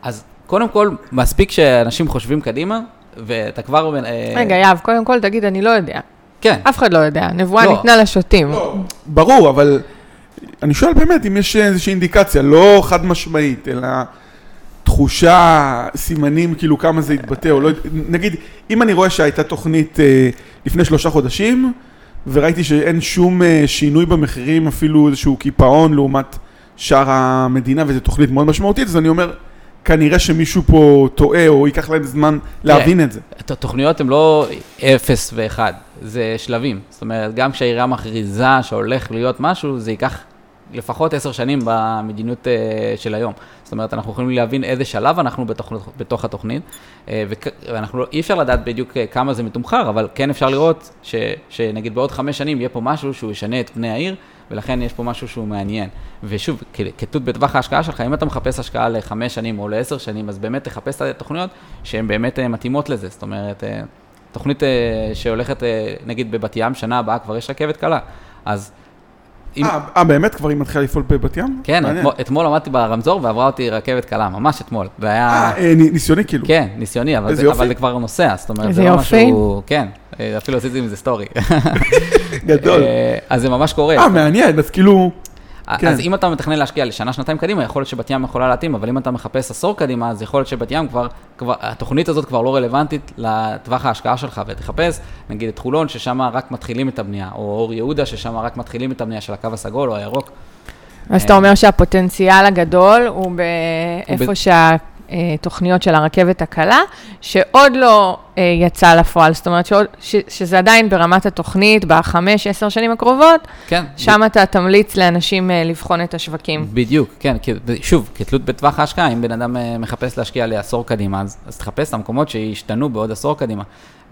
אז קודם כל, מספיק שאנשים חושבים קדימה, ואתה כבר... אה, רגע, יאב, קודם כל תגיד, אני לא יודע. כן. אף אחד לא יודע, נבואה לא. ניתנה לשוטים. לא, ברור, אבל אני שואל באמת אם יש איזושהי אינדיקציה, לא חד משמעית, אלא תחושה, סימנים, כאילו כמה זה יתבטא, או לא... נגיד, אם אני רואה שהייתה תוכנית אה, לפני שלושה חודשים, וראיתי שאין שום אה, שינוי במחירים, אפילו איזשהו קיפאון לעומת שאר המדינה, וזו תוכנית מאוד משמעותית, אז אני אומר... כנראה שמישהו פה טועה, או ייקח להם זמן להבין את זה. התוכניות הן לא אפס ואחד, זה שלבים. זאת אומרת, גם כשהעירייה מכריזה שהולך להיות משהו, זה ייקח לפחות עשר שנים במדיניות uh, של היום. זאת אומרת, אנחנו יכולים להבין איזה שלב אנחנו בתוך, התוכנית, uh, ואנחנו, לא, אי אפשר לדעת בדיוק uh, כמה זה מתומחר, אבל כן אפשר לראות שנגיד בעוד חמש שנים יהיה פה משהו שהוא ישנה את פני העיר, ולכן יש פה משהו שהוא מעניין. ושוב, כתות בטווח ההשקעה שלך, אם אתה מחפש השקעה לחמש שנים או לעשר שנים, אז באמת תחפש את התוכניות שהן באמת מתאימות לזה. זאת אומרת, תוכנית שהולכת, נגיד בבת ים, שנה הבאה כבר יש רכבת קלה. אז אה, באמת? כבר היא מתחילה לפעול בבת ים? כן, אתמול עמדתי ברמזור ועברה אותי רכבת קלה, ממש אתמול. אה, אה ניסיוני כאילו. כן, ניסיוני, אבל זה כבר נוסע, זאת אומרת, זה לא משהו... כן, אפילו עשיתי מזה סטורי. גדול. אה, אז זה ממש קורה. אה, מעניין, אז כאילו... כן. אז אם אתה מתכנן להשקיע לשנה, שנתיים קדימה, יכול להיות שבת ים יכולה להתאים, אבל אם אתה מחפש עשור קדימה, אז יכול להיות שבת ים כבר, כבר, התוכנית הזאת כבר לא רלוונטית לטווח ההשקעה שלך, ותחפש, נגיד את חולון, ששם רק מתחילים את הבנייה, או אור יהודה, ששם רק מתחילים את הבנייה של הקו הסגול או הירוק. אז אתה אומר שהפוטנציאל הגדול הוא באיפה שה... התוכניות של הרכבת הקלה, שעוד לא אה, יצא לפועל, זאת אומרת שעוד, ש, שזה עדיין ברמת התוכנית, בחמש, עשר שנים הקרובות, כן. שם אתה תמליץ לאנשים אה, לבחון את השווקים. בדיוק, כן, כי, שוב, כתלות בטווח ההשקעה, אם בן אדם אה, מחפש להשקיע לעשור קדימה, אז, אז תחפש את המקומות שישתנו בעוד עשור קדימה.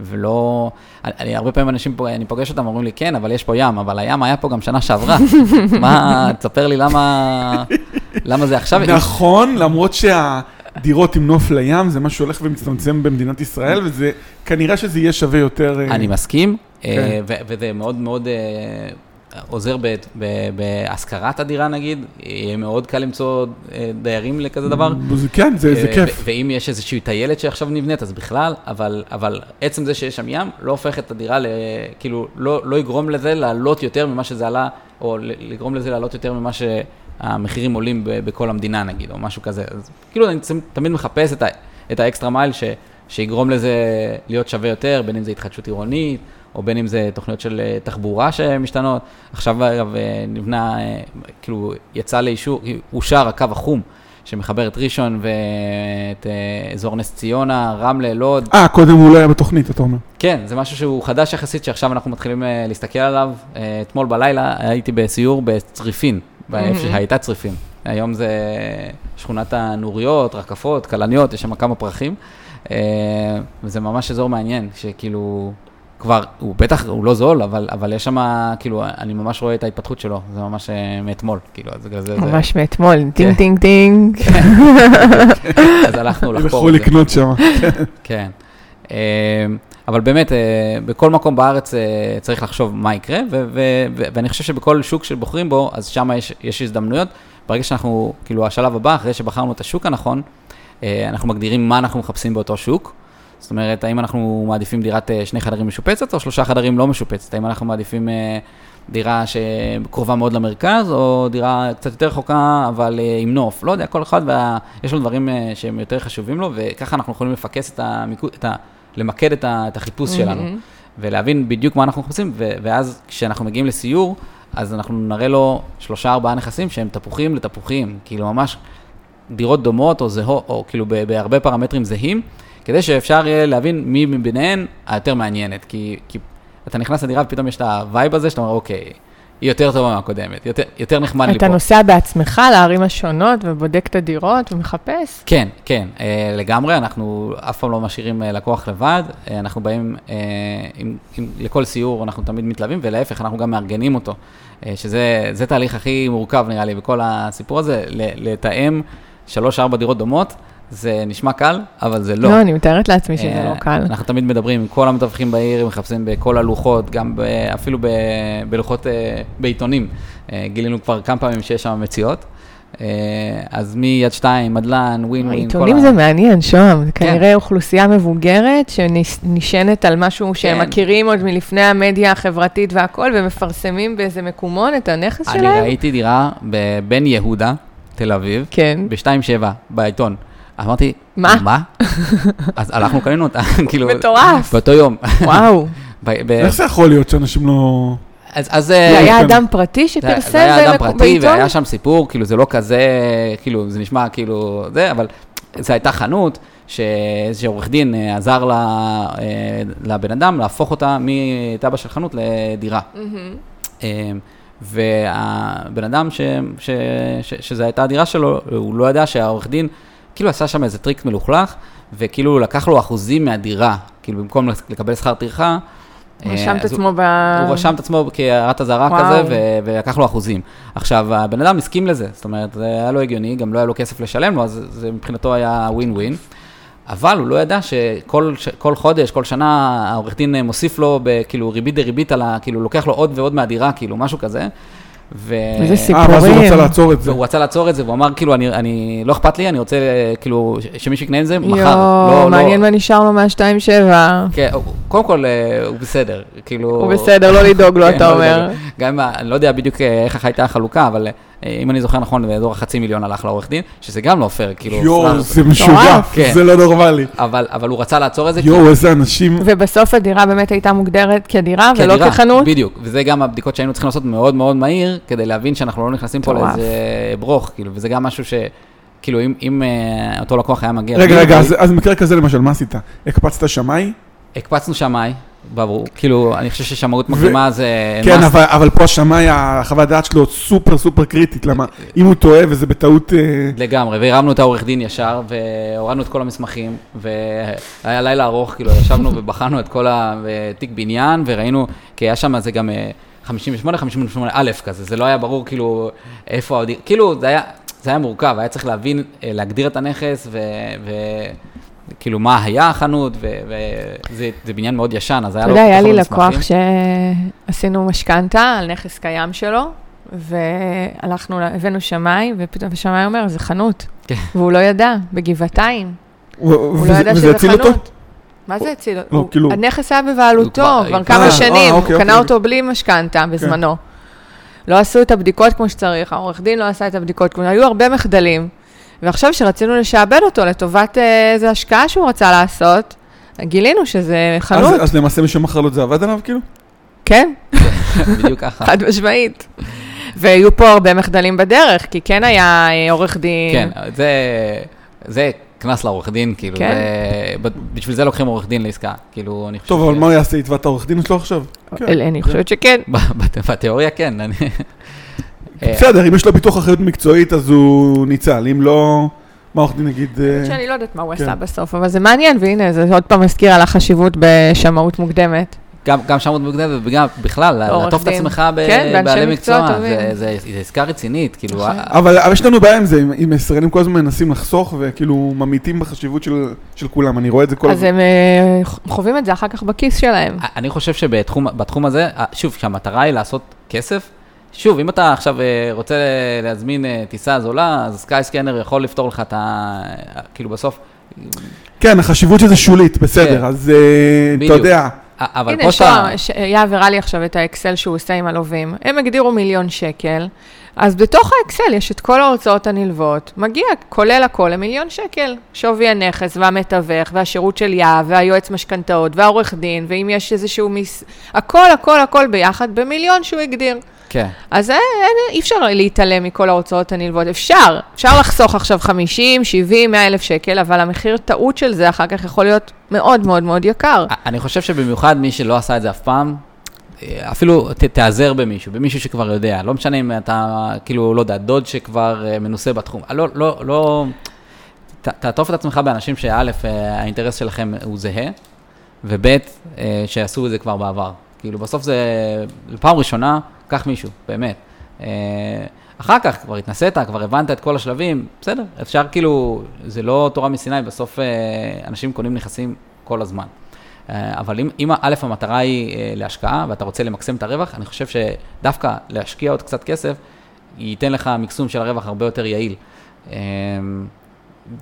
ולא, אני, אני הרבה פעמים אנשים פה, אני פוגש אותם, אומרים לי, כן, אבל יש פה ים, אבל הים היה פה גם שנה שעברה. מה, תספר לי למה, למה זה עכשיו... נכון, למרות שהדירות עם נוף לים זה משהו שהולך ומצטמצם במדינת ישראל, וזה, כנראה שזה יהיה שווה יותר... אה, אני מסכים, אה, כן. וזה מאוד מאוד אה, עוזר בהשכרת הדירה נגיד, יהיה מאוד קל למצוא דיירים לכזה דבר. כן, זה, כיף. ואם יש איזושהי טיילת שעכשיו נבנית, אז בכלל, אבל, עצם זה שיש שם ים, לא הופך את הדירה, כאילו, לא, לא יגרום לזה לעלות יותר ממה שזה עלה, או לגרום לזה לעלות יותר ממה שהמחירים עולים בכל המדינה נגיד, או משהו כזה. אז כאילו, אני תמיד מחפש את, ה, את האקסטרה מייל ש, שיגרום לזה להיות שווה יותר, בין אם זה התחדשות עירונית, או בין אם זה תוכניות של אה, תחבורה שמשתנות. עכשיו, אגב, אה, נבנה, אה, כאילו, יצא לאישור, אושר הקו החום. שמחבר את ראשון ואת אזור נס ציונה, רמלה, לוד. אה, קודם הוא לא היה בתוכנית, אתה אומר. כן, זה משהו שהוא חדש יחסית, שעכשיו אנחנו מתחילים להסתכל עליו. אתמול בלילה הייתי בסיור בצריפין, באיפה שהייתה צריפין. היום זה שכונת הנוריות, רקפות, כלניות, יש שם כמה פרחים. אה, וזה ממש אזור מעניין, שכאילו, כבר, הוא בטח, הוא לא זול, אבל, אבל יש שם, כאילו, אני ממש רואה את ההתפתחות שלו, זה ממש אה, מאתמול, כאילו, אז בגלל זה, ממש מאתמול, כן. טינג טינג טינג. זה, אז הלכנו לחקור את זה. לקנות שם. כן. אבל באמת, אה, בכל מקום בארץ אה, צריך לחשוב מה יקרה, ו- ו- ו- ואני חושב שבכל שוק שבוחרים בו, אז שם יש, יש הזדמנויות. ברגע שאנחנו, כאילו, השלב הבא, אחרי שבחרנו את השוק הנכון, אה, אנחנו מגדירים מה אנחנו מחפשים באותו שוק. זאת אומרת, האם אנחנו מעדיפים דירת שני חדרים משופצת או שלושה חדרים לא משופצת? האם אנחנו מעדיפים דירה שקרובה מאוד למרכז, או דירה קצת יותר רחוקה, אבל עם נוף? לא יודע, כל אחד, וה... יש לו דברים שהם יותר חשובים לו, וככה אנחנו יכולים לפקס את המיקוד, את ה... למקד את, ה... את החיפוש שלנו, ולהבין בדיוק מה אנחנו מחפשים, ו... ואז כשאנחנו מגיעים לסיור, אז אנחנו נראה לו שלושה, ארבעה נכסים שהם תפוחים לתפוחים, כאילו ממש דירות דומות או זהות, או כאילו בהרבה פרמטרים זהים, כדי שאפשר יהיה להבין מי מביניהן היותר מעניינת. כי, כי אתה נכנס לדירה ופתאום יש את ה vibe הזה, שאתה אומר, אוקיי, היא יותר טובה מהקודמת, יותר, יותר נחמד לי אתה פה. נוסע בעצמך לערים השונות ובודק את הדירות ומחפש? כן, כן, אה, לגמרי, אנחנו אף פעם לא משאירים אה, לקוח לבד, אה, אנחנו באים, עם, עם, לכל סיור אנחנו תמיד מתלווים, ולהפך, אנחנו גם מארגנים אותו, שזה זה תהליך הכי מורכב נראה לי בכל הסיפור הזה, לתאם שלוש-ארבע דירות דומות, זה נשמע קל, אבל זה לא. לא, אני מתארת לעצמי שזה אה, לא קל. אנחנו תמיד מדברים עם כל המתווכים בעיר, מחפשים בכל הלוחות, גם ב, אפילו ב, בלוחות, אה, בעיתונים. אה, גילינו כבר כמה פעמים שיש שם מציאות. אה, אז מיד שתיים, מדלן, ווין ווין, כל זה ה- מעניין, שוהם. זה כן. כנראה אוכלוסייה מבוגרת שנשענת על משהו שהם כן. מכירים עוד מלפני המדיה החברתית והכל, ומפרסמים באיזה מקומון את הנכס אני שלהם? ראיתי דירה בבן יהודה, תל אביב, כן. ב-2.7 בעיתון. אמרתי, מה? מה? אז הלכנו, קנינו אותה, כאילו, מטורף. באותו יום. וואו. איך זה יכול להיות שאנשים לא... אז- אז... זה אה, היה כן. אדם פרטי זה- שפרסם זה היה אדם פרטי, בעיתון? והיה שם סיפור, כאילו זה לא כזה, כאילו זה נשמע כאילו זה, אבל זו הייתה חנות שאיזה עורך דין אה, עזר לה, אה, לבן אדם להפוך אותה מתב"ע של חנות לדירה. אה, והבן אדם ש, ש, ש, שזו הייתה הדירה שלו, הוא לא ידע שהעורך דין כאילו עשה שם איזה טריק מלוכלך, וכאילו לקח לו אחוזים מהדירה, כאילו במקום לקבל שכר טרחה. הוא אה, רשם את עצמו ב... הוא רשם את עצמו כהערת אזהרה. כזה, ו- ולקח לו אחוזים. עכשיו, הבן אדם הסכים לזה, זאת אומרת, זה היה לו הגיוני, גם לא היה לו כסף לשלם לו, אז זה מבחינתו היה ווין ווין. אבל הוא לא ידע שכל ש- כל חודש, כל שנה, העורך דין מוסיף לו, ב- כאילו, ריבית דריבית על ה... כאילו, לוקח לו עוד ועוד מהדירה, כאילו, משהו כזה. ו... איזה סיפור. אה, ואז הוא סיפורים. רצה לעצור את זה. והוא רצה לעצור את זה, והוא אמר, כאילו, אני, אני, לא אכפת לי, אני רוצה, כאילו, שמישהו יקנה את זה מחר. יואו, לא, מעניין לא, מה נשאר לו מה-2.7. כן, הוא- קודם כל, אה, הוא בסדר, כאילו... הוא בסדר, לא לדאוג לו, כן, אתה לא אומר. לדאוג. גם אם, אני לא יודע בדיוק אה, איך הייתה החלוקה, אבל אה, אם אני זוכר נכון, באזור החצי מיליון הלך לעורך דין, שזה גם לא פייר, כאילו... יואו. זה משוגע, כן. זה לא נורמלי. אבל, אבל הוא רצה לעצור את זה, יואו, איזה אנשים... ובסוף הדירה באמת הייתה מוגדרת כדירה ולא כחנות? בדיוק, וזה גם הבדיקות שהיינו צריכים לעשות מאוד מאוד מהיר, כדי להבין שאנחנו לא נכנסים פה. לאיזה ברוך, כאילו, וזה גם משהו ש... כאילו, אם, אם אה, אותו לקוח היה מגיע... רגע, רגע, אז אז במקרה כזה למשל, מה עשית? הקפצת שמאי? הקפצנו שמאי, ברור, כאילו, אני חושב ששמאות מקדימה זה... כן, must. אבל, אבל פה השמאי, החוות דעת שלו סופר סופר קריטית, למה אם הוא טועה וזה בטעות... אה, לגמרי, והרמנו את העורך דין ישר, והורדנו את כל המסמכים, והיה לילה ארוך, כאילו, ישבנו ובחנו את כל התיק בניין, וראינו, כי היה שם זה גם אה, 58, 58 א' כזה, זה לא היה ברור כאילו איפה העוד... כאילו, זה היה, זה היה מורכב, היה צריך להבין, אה, להגדיר את הנכס, ו... ו... כאילו, מה היה החנות, וזה זה בניין מאוד ישן, אז היה אתה לו... יודע, היה לי. לקוח שעשינו משכנתה על נכס קיים שלו, והלכנו, הבאנו שמאי, ופתאום השמאי אומר, זה חנות. כן. והוא לא ידע, בגבעתיים. הוא הוא לא ידע שזה חנות. אותו? מה זה הציל? לא, הוא- כאילו- הנכס היה הוא בבעלותו כבר- כבר אה, כמה אה, שנים, הוא אוקיי, קנה אוקיי. אותו בלי משכנתה בזמנו. לא עשו את הבדיקות כמו שצריך, העורך דין לא עשה את הבדיקות, כמו- היו הרבה מחדלים. ועכשיו כשרצינו לשעבד אותו לטובת אה, איזו השקעה שהוא רצה לעשות, גילינו שזה חנות, אז, אז למעשה מי שמכר לו את זה עבד עליו כאילו? כן, בדיוק ככה. חד משמעית. והיו פה הרבה מחדלים בדרך, כי כן היה אה, עורך דין. כן, זה, זה קנס לעורך דין, כאילו, כן. זה, בשביל זה לוקחים עורך דין לעסקה, כאילו, אני חושב... טוב, אבל ש- מה הוא יעשה? יתבע את העורך דין שלו עכשיו? כן. אני חושבת שכן. בתיאוריה כן, אני... בסדר, אם יש לו ביטוח אחריות מקצועית אז הוא ניצל, אם לא, מה העורך דין יגיד? אה, שאני לא יודעת מה הוא כן. עשה בסוף, אבל זה מעניין, והנה, זה עוד פעם מזכיר על החשיבות בשמאות מוקדמת. גם, עוד מוקדמת, וגם בכלל, עורך לעטוף את. עצמך ב- כן, בעלי מקצוע. זה, זה, זה עסקה רצינית, כאילו, נכון. אבל אבל יש לנו בעיה עם זה, עם ישראלים כל הזמן מנסים לחסוך וכאילו ממעיטים בחשיבות של של כולם, אני רואה את זה כל אז הזמן. הם אה, חווים את זה אחר כך בכיס שלהם. אני חושב שבתחום בתחום הזה, אה, שוב, כשהמטרה היא לעשות כסף, שוב, אם אתה עכשיו אה, רוצה להזמין אה, טיסה זולה, אז סקאי סקנר יכול לפתור לך את ה... כאילו בסוף, כן, החשיבות שזה שולית, כן. בסדר, אז אה, אתה. יודע, אבל הנה, פה שאתה... שוהם, ש- יהב הראה לי עכשיו את האקסל שהוא עושה עם הלווים. הם הגדירו מיליון שקל, אז בתוך האקסל יש את כל ההוצאות הנלוות, מגיע, כולל הכל, למיליון שקל. שווי הנכס והמתווך והשירות של יהב והיועץ משכנתאות והעורך דין, ואם יש איזשהו מיס... הכל, הכל, הכל ביחד במיליון שהוא הגדיר. כן. אז אין, אי אפשר להתעלם מכל ההוצאות הנלוות. אפשר, אפשר לחסוך עכשיו 50, 70, 100 אלף שקל, אבל המחיר טעות של זה אחר כך יכול להיות מאוד מאוד מאוד יקר. אני חושב שבמיוחד מי שלא עשה את זה אף פעם, אה, אפילו ת, תיעזר במישהו, במישהו שכבר יודע, לא משנה אם אתה, כאילו, לא יודע, דוד שכבר אה, מנוסה בתחום, לא, לא, לא, ת, תעטוף את עצמך באנשים שא', אה, האינטרס שלכם הוא זהה, וב', אה, שעשו את זה כבר בעבר. כאילו, בסוף זה, פעם ראשונה, קח מישהו, באמת. אה, אחר כך כבר התנסית, כבר הבנת את כל השלבים, בסדר, אפשר כאילו, זה לא תורה מסיני, בסוף אה, אנשים קונים נכסים כל הזמן. אה, אבל אם, אם א', המטרה היא להשקעה ואתה רוצה למקסם את הרווח, אני חושב שדווקא להשקיע עוד קצת כסף, ייתן לך מקסום של הרווח הרבה יותר יעיל.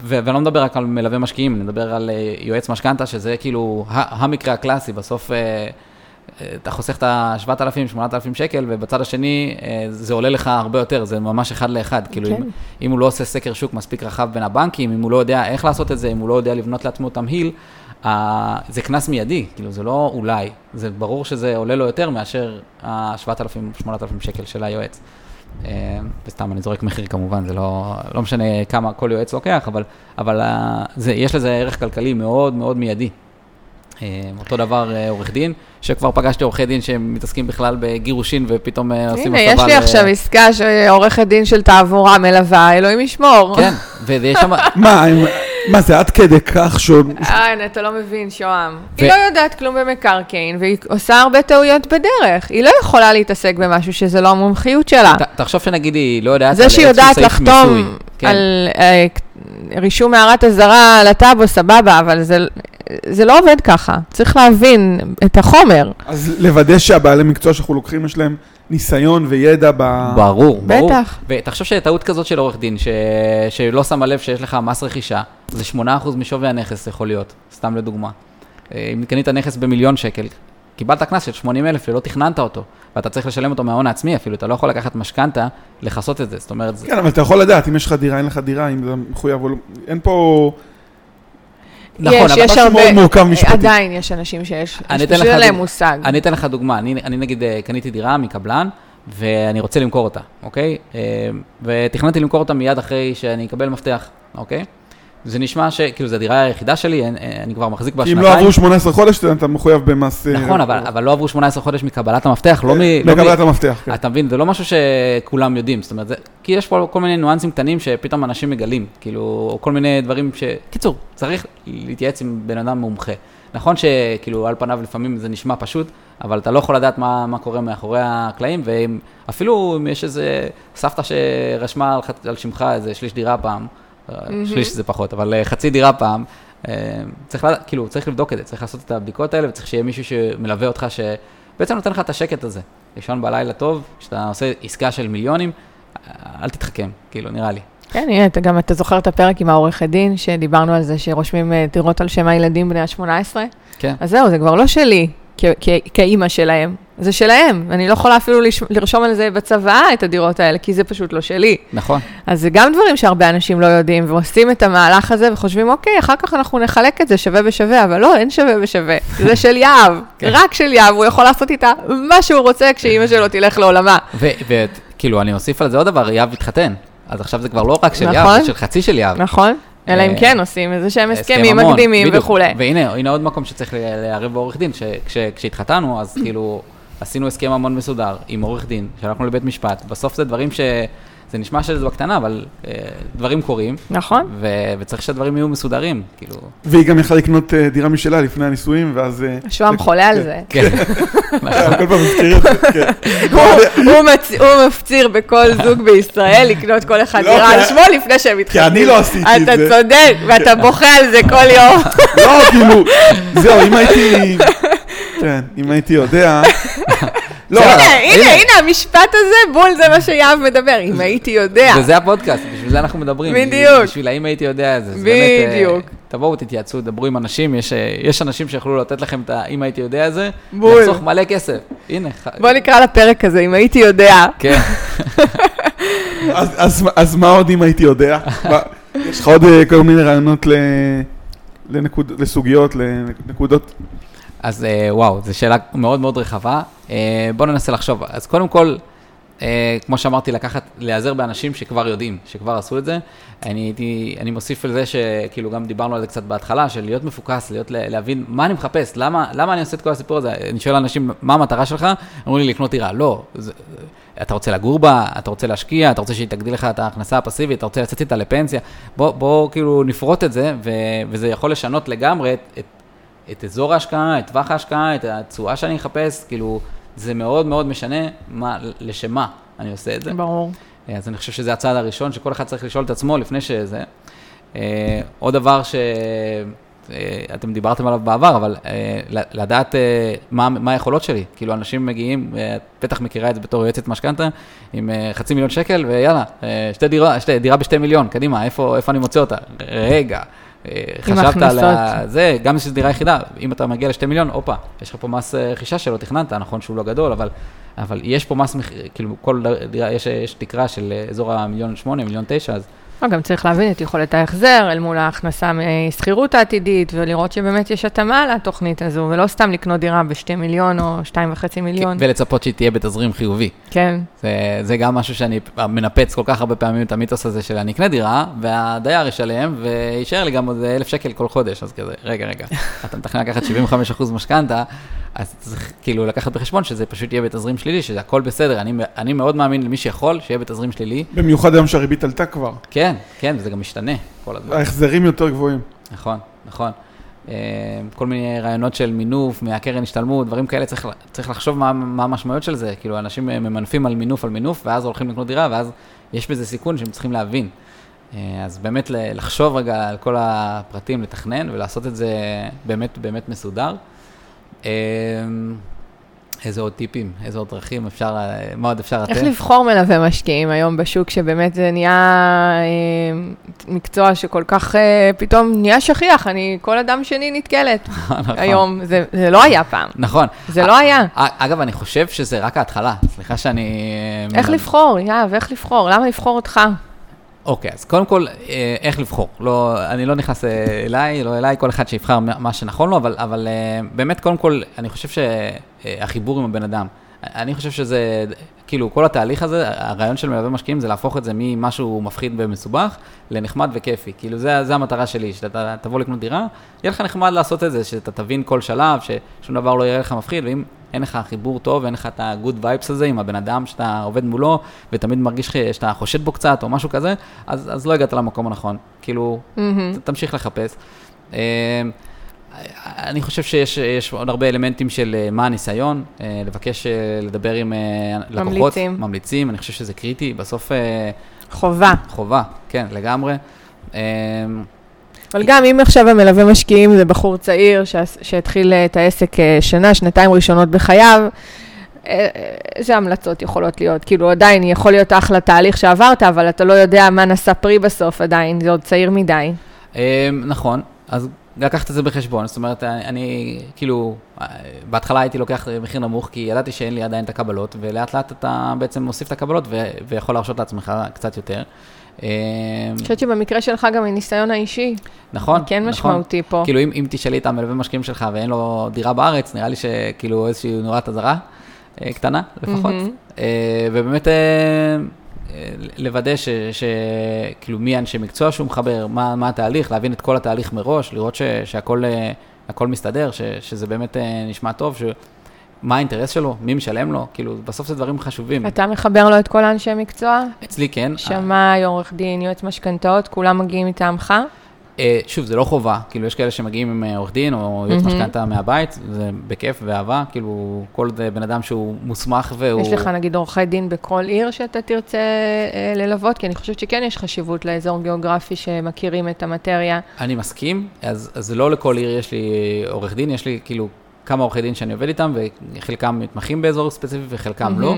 ו- ואני לא מדבר רק על מלווה משקיעים, אני מדבר על יועץ משכנתה, שזה כאילו המקרה הקלאסי, בסוף אתה חוסך את ה-7,000, 8,000 שקל, ובצד השני אה, זה עולה לך הרבה יותר, זה ממש אחד לאחד. כאילו, כן. אם, אם הוא לא עושה סקר שוק מספיק רחב בין הבנקים, אם הוא לא יודע איך לעשות את זה, אם הוא לא יודע לבנות לעצמו תמהיל, אה, זה קנס מיידי, כאילו, זה לא אולי, זה ברור שזה עולה לו יותר מאשר ה-7,000, 8,000 שקל של היועץ. אה, וסתם, אני זורק מחיר כמובן, זה לא, לא משנה כמה כל יועץ לוקח, אבל, אבל אה, זה, יש לזה ערך כלכלי מאוד מאוד מיידי. אה, אותו דבר אה, עורך דין, שכבר פגשתי עורכי דין שמתעסקים בכלל בגירושין ופתאום אה, עושים הנה, הסבה יש לי ל- עכשיו עסקה שעורכת דין של תעבורה מלווה, אלוהים ישמור. כן, ויש שם... מה, מה זה עד כדי כך ש... הנה, אתה לא מבין, שוהם. היא לא יודעת כלום במקרקעין, והיא עושה הרבה טעויות בדרך. היא לא יכולה להתעסק במשהו שזה לא המומחיות שלה. ת- תחשוב שנגיד היא לא יודעת זה שהיא יודעת לחתום. כן. על רישום מערת אזהרה על הטאבו, סבבה, אבל זה- זה לא עובד ככה. צריך להבין את החומר. אז לוודא שהבעלי מקצוע שאנחנו לוקחים יש להם ניסיון וידע ב... ברור, ברור. בטח. ותחשוב שטעות כזאת של עורך דין, ש... שלא שמה לב שיש לך מס רכישה, זה 8% משווי הנכס יכול להיות, סתם לדוגמה. אה, אם קנית נכס במיליון שקל, קיבלת קנס של 80 אלף ולא תכננת אותו, ואתה צריך לשלם אותו מההון העצמי אפילו, אתה לא יכול לקחת משכנתה לכסות את זה, זאת אומרת, זה... כן, אבל אתה יכול לדעת אם יש לך דירה, אין לך דירה, אם זה מחויב או לא... אין פה... נכון, יש, אבל יש משהו הרבה... מאוד מורכב משפטית. עדיין יש אנשים שיש, פשוט להם מושג. אני אתן לך דוגמה, אני, אני נגיד אה, קניתי דירה מקבלן, ואני רוצה למכור אותה, אוקיי? אה, ותכננתי למכור אותה מיד אחרי שאני אקבל מפתח, אוקיי? זה נשמע שכאילו זו הדירה היחידה שלי, אני, אני כבר מחזיק בה כי אם שנתיים. לא עברו 18 חודש, אתה- מחויב במס... אה, נכון, אבל, אבל לא עברו 18 חודש מקבלת המפתח, לא מ... לא מ- לקבלת המפתח, כן. אתה מבין, זה לא משהו שכולם יודעים, זאת אומרת, זה, כי יש פה כל מיני ניואנסים קטנים שפתאום אנשים מגלים, כאילו, או כל מיני דברים ש... קיצור, צריך להתייעץ עם בן אדם מומחה. נכון שכאילו על פניו לפעמים זה נשמע פשוט, אבל אתה לא יכול לדעת מה, מה קורה מאחורי הקלעים, ואפילו אם יש איזה סבתא שרשמה על, על שמך איזה שליש דירה פעם. שליש זה פחות, אבל אה, חצי דירה פעם, אה, צריך, כאילו, צריך לבדוק את זה, צריך לעשות את הבדיקות האלה, וצריך שיהיה מישהו שמלווה אותך, שבעצם נותן לך את השקט הזה. לישון בלילה טוב, כשאתה עושה עסקה של מיליונים, אל תתחכם, כאילו, נראה לי. כן, הנה, אתה גם, אתה זוכר את הפרק עם העורכת דין, שדיברנו על זה שרושמים אה, דירות על שם הילדים בני ה-18? כן. אז זהו, זה כבר לא שלי, כאימא שלהם, זה שלהם. אני לא יכולה אפילו לש- לרשום על זה בצוואה את הדירות האלה, כי זה פשוט לא שלי. נכון. אז זה גם דברים שהרבה אנשים לא יודעים, ועושים את המהלך הזה וחושבים, אוקיי, אחר כך אנחנו נחלק את זה שווה בשווה, אבל לא, אין שווה בשווה. זה של יהב, כן. רק של יהב, הוא יכול לעשות איתה מה שהוא רוצה כשאימא שלו תלך לעולמה. וכאילו, אני אוסיף על זה עוד דבר, יהב התחתן. אז עכשיו זה כבר לא רק של נכון. יהב, זה של חצי של יהב. נכון? אלא אם אה, כן עושים איזה שהם הסכמים מקדימים. וכולי. והנה, הנה עוד מקום שצריך לערב בעורך דין, שכשהתחתנו, אז כאילו, עשינו הסכם ממון מסודר עם עורך דין, שהלכנו לבית משפט, בסוף זה דברים ש... זה נשמע שזה בקטנה, אבל אה, דברים קורים, נכון? ו- וצריך שהדברים יהיו מסודרים, כאילו, והיא גם יכלה לקנות אה, דירה משלה לפני הנישואים, ואז... אה, שוהם חולה על זה. כן, אה, כל פעם מזכיר את זה, כן. הוא- מפציר בכל זוג בישראל לקנות כל אחד לא, דירה כי- על שמו לפני שהם מתחתנים. אני לא עשיתי את אתה זה. צודק, ואתה בוכה על זה כל יום. לא, כאילו, זהו, אם הייתי... כן, אם הייתי יודע... לא. הנה, הנה. המשפט הזה, בול זה מה שיהב מדבר, אם הייתי יודע. וזה הפודקאסט, בשביל זה אנחנו מדברים. בדיוק. בשביל האם הייתי יודע את זה. אה, בדיוק. תבואו, תתייעצו, דברו עם אנשים, יש, אה, יש אנשים שיכולו לתת לכם את האם הייתי יודע את זה, בול. לחסוך מלא כסף. הנה. בוא נקרא לפרק הזה, אם הייתי יודע. כן. אז- אז- אז מה עוד אם הייתי יודע? יש לך עוד אה, כל מיני רעיונות ל- לנקוד- לסוגיות, לנקודות? אז וואו, זו שאלה מאוד מאוד רחבה. אה, בואו ננסה לחשוב. אז קודם כל, אה, כמו שאמרתי, לקחת, להיעזר באנשים שכבר יודעים, שכבר עשו את זה. אני הייתי, אני מוסיף על זה שכאילו גם דיברנו על זה קצת בהתחלה, של להיות מפוקס, להיות, להבין מה אני מחפש, למה, למה אני עושה את כל הסיפור הזה. אני שואל אנשים, מה המטרה שלך? אומרים לי לקנות דירה. לא, זה, אתה רוצה לגור בה, אתה רוצה להשקיע, אתה רוצה שהיא תגדיל לך את ההכנסה הפסיבית, אתה רוצה לצאת איתה לפנסיה. בוא, בוא כאילו נפרוט את זה, ו, וזה יכול לשנות לגמרי את, את, את אזור ההשקעה, את טווח ההשקעה, את התשואה שאני אחפש, כאילו, זה מאוד מאוד משנה מה, לשם מה אני עושה את זה. ברור. אז אני חושב שזה הצעד הראשון שכל אחד צריך לשאול את עצמו לפני שזה. אה, עוד דבר שאתם דיברתם עליו בעבר, אבל אה, לדעת אה, מה, מה היכולות שלי. כאילו, אנשים מגיעים, אה, את בטח מכירה את זה בתור יועצת משכנתה, עם אה, חצי מיליון שקל, ויאללה, אה, שתי דירה, שתי, דירה בשתי מיליון, קדימה, איפה, איפה אני מוצא אותה? רגע. אה, חשבת על. זה, גם שזו דירה יחידה, אם אתה מגיע לשתי מיליון, הופה, יש לך פה מס אה, רכישה שלא תכננת, נכון שהוא לא גדול, אבל, אבל יש פה מס, כאילו כל דירה, יש, יש תקרה של אה, אזור המיליון שמונה, מיליון תשע, אז גם צריך להבין את יכולת ההחזר אל מול ההכנסה משכירות העתידית, ולראות שבאמת יש התאמה לתוכנית הזו, ולא סתם לקנות דירה בשתי מיליון או שתיים וחצי מיליון. ולצפות שהיא תהיה בתזרים חיובי. כן, זה, זה גם משהו שאני מנפץ כל כך הרבה פעמים את המיתוס הזה של אני אקנה דירה, והדייר ישלם, ויישאר לי גם עוד אלף שקל כל חודש, אז כזה, רגע, רגע, אתה מתכנן לקחת 75% משכנתה, אז צריך כאילו לקחת בחשבון שזה פשוט יהיה בתזרים שלילי, שזה הכל בסדר, אני, אני מאוד מאמין למי שיכול, שיהיה בתזרים שלילי. במיוחד היום שהריבית עלתה כבר. כן, כן, וזה גם משתנה כל הזמן. ההחזרים יותר גבוהים. נכון, נכון. אה, כל מיני רעיונות של מינוף, מהקרן השתלמות, דברים כאלה, צריך, צריך לחשוב מה, מה המשמעויות של זה. כאילו, אנשים אה, ממנפים על מינוף על מינוף, ואז הולכים לקנות דירה, ואז יש בזה סיכון שהם צריכים להבין. אה, אז באמת לחשוב רגע על כל הפרטים, לתכנן ולעשות את זה באמת באמת מסודר. אה, איזה עוד טיפים, איזה עוד דרכים אפשר, מה עוד אפשר לתת? איך לבחור מלווה משקיעים היום בשוק, שבאמת זה נהיה אה, מקצוע שכל כך אה, פתאום נהיה שכיח, אני, כל אדם שני נתקלת נכון. היום, זה, זה לא היה פעם, נכון. זה לא היה. אגב, אני חושב שזה רק ההתחלה, סליחה שאני... איך מנ- לבחור, יהב, איך לבחור? למה לבחור אותך? אוקיי, אז קודם כל, אה, איך לבחור? לא, אני לא נכנס אה, אליי, לא אליי, כל אחד שיבחר מה שנכון לו, אבל, אבל אה, באמת, קודם כל, אני חושב שהחיבור עם הבן אדם, אני חושב שזה, כאילו, כל התהליך הזה, הרעיון של מלווה משקיעים זה להפוך את זה ממשהו מפחיד ומסובך לנחמד וכיפי. כאילו, זה, זה המטרה שלי, שאתה תבוא לקנות דירה, יהיה לך נחמד לעשות את זה, שאתה תבין כל שלב, ששום דבר לא יראה לך מפחיד, ואם אין לך חיבור טוב, אין לך את ה-good vibes הזה עם הבן אדם שאתה עובד מולו, ותמיד מרגיש שאתה חושד בו קצת, או משהו כזה, אז, אז לא הגעת למקום הנכון. כאילו, mm-hmm. תמשיך לחפש. אמ, אני חושב שיש עוד הרבה אלמנטים של אה, מה הניסיון, אה, לבקש אה, לדבר עם לקוחות. ממליצים. ממליצים, אני חושב שזה קריטי, בסוף... חובה. חובה, כן, לגמרי. אבל גם אם עכשיו המלווה משקיעים זה בחור צעיר שהתחיל את העסק שנה, שנתיים ראשונות בחייו, איזה המלצות יכולות להיות? כאילו עדיין יכול להיות אחלה תהליך שעברת, אבל אתה לא יודע מה נשא פרי בסוף עדיין, זה עוד צעיר מדי. נכון, אז לקחת את זה בחשבון, זאת אומרת, אני כאילו, בהתחלה הייתי לוקח מחיר נמוך, כי ידעתי שאין לי עדיין את הקבלות, ולאט לאט אתה בעצם מוסיף את הקבלות ויכול להרשות לעצמך קצת יותר. אני חושבת שבמקרה שלך גם מניסיון האישי. נכון, כן נכון. משמעותי פה. כאילו, אם, אם תשאלי את המלווה משקיעים שלך ואין לו דירה בארץ, נראה לי שכאילו איזושהי נורת אזהרה אה, קטנה לפחות. Mm-hmm. ובאמת, אה, לוודא שכאילו מי אנשי מקצוע שהוא מחבר, מה, מה התהליך, להבין את כל התהליך מראש, לראות ש, שהכל הכל מסתדר, ש, שזה באמת אה, נשמע טוב, ש, מה האינטרס שלו, מי משלם לו, כאילו, בסוף זה דברים חשובים. אתה מחבר לו את כל האנשי מקצוע? אצלי כן. שמאי, עורך דין, יועץ משכנתאות, כולם מגיעים מטעמך? אה, שוב, זה לא חובה, כאילו יש כאלה שמגיעים עם אה, עורך דין או יועץ משכנתה מהבית, זה בכיף ואהבה, כאילו כל בן אדם שהוא מוסמך והוא... יש לך נגיד עורכי דין בכל עיר שאתה תרצה אה, ללוות? כי אני חושבת שכן יש חשיבות לאזור גיאוגרפי שמכירים את המטריה. אני מסכים, אז, אז לא לכל עיר יש לי עורך דין, יש לי כאילו כמה עורכי דין שאני עובד איתם, וחלקם מתמחים באזור ספציפי וחלקם לא.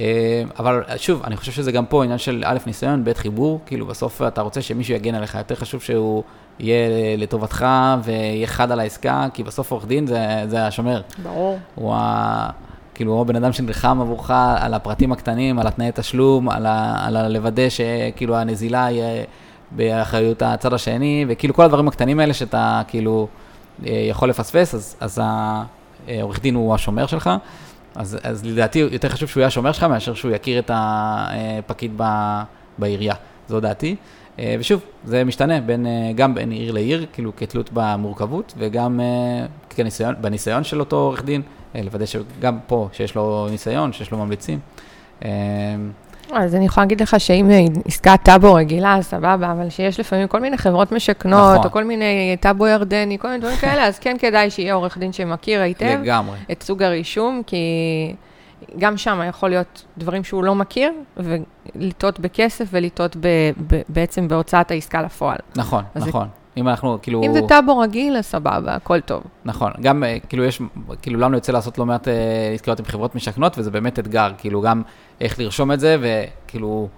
אה, אבל שוב, אני חושב שזה גם פה עניין של א', ניסיון, ב', חיבור, כאילו בסוף אתה רוצה שמישהו יגן עליך, יותר חשוב שהוא יהיה לטובתך ויהיה חד על העסקה, כי בסוף עורך דין זה, זה השומר. ברור. הוא ה... כאילו, הוא הבן אדם שנלחם עבורך על הפרטים הקטנים, על התנאי תשלום, על, ה, על לוודא שכאילו הנזילה יהיה באחריות הצד השני, וכאילו כל הדברים הקטנים האלה שאתה כאילו יכול לפספס, אז, אז העורך דין הוא השומר שלך. אז, אז לדעתי יותר חשוב שהוא יהיה השומר שלך מאשר שהוא יכיר את הפקיד ב, בעירייה, זו דעתי. אה, ושוב, זה משתנה בין, אה, גם בין עיר לעיר, כאילו כתלות במורכבות, וגם אה, כניסיון, בניסיון של אותו עורך דין, לוודא שגם פה, שיש לו ניסיון, שיש לו ממליצים. אז אני יכולה להגיד לך שאם עסקת טאבו רגילה, סבבה, אבל שיש לפעמים כל מיני חברות משכנות, נכון. או כל מיני טאבו ירדני, כל מיני דברים כאלה, אז כן כדאי שיהיה עורך דין שמכיר היטב. לגמרי. את סוג הרישום, כי גם שם יכול להיות דברים שהוא לא מכיר, ולטעות בכסף ולטעות בעצם בהוצאת העסקה לפועל. נכון, נכון. אם אנחנו, כאילו... אם זה טאבו רגיל, אז סבבה, הכל טוב. נכון, גם, אה, כאילו, יש, כאילו, לנו יוצא לעשות לא מעט אה, עסקאות עם חברות משכנות, וזה באמת אתגר, כאילו, גם איך לרשום את זה, וכאילו,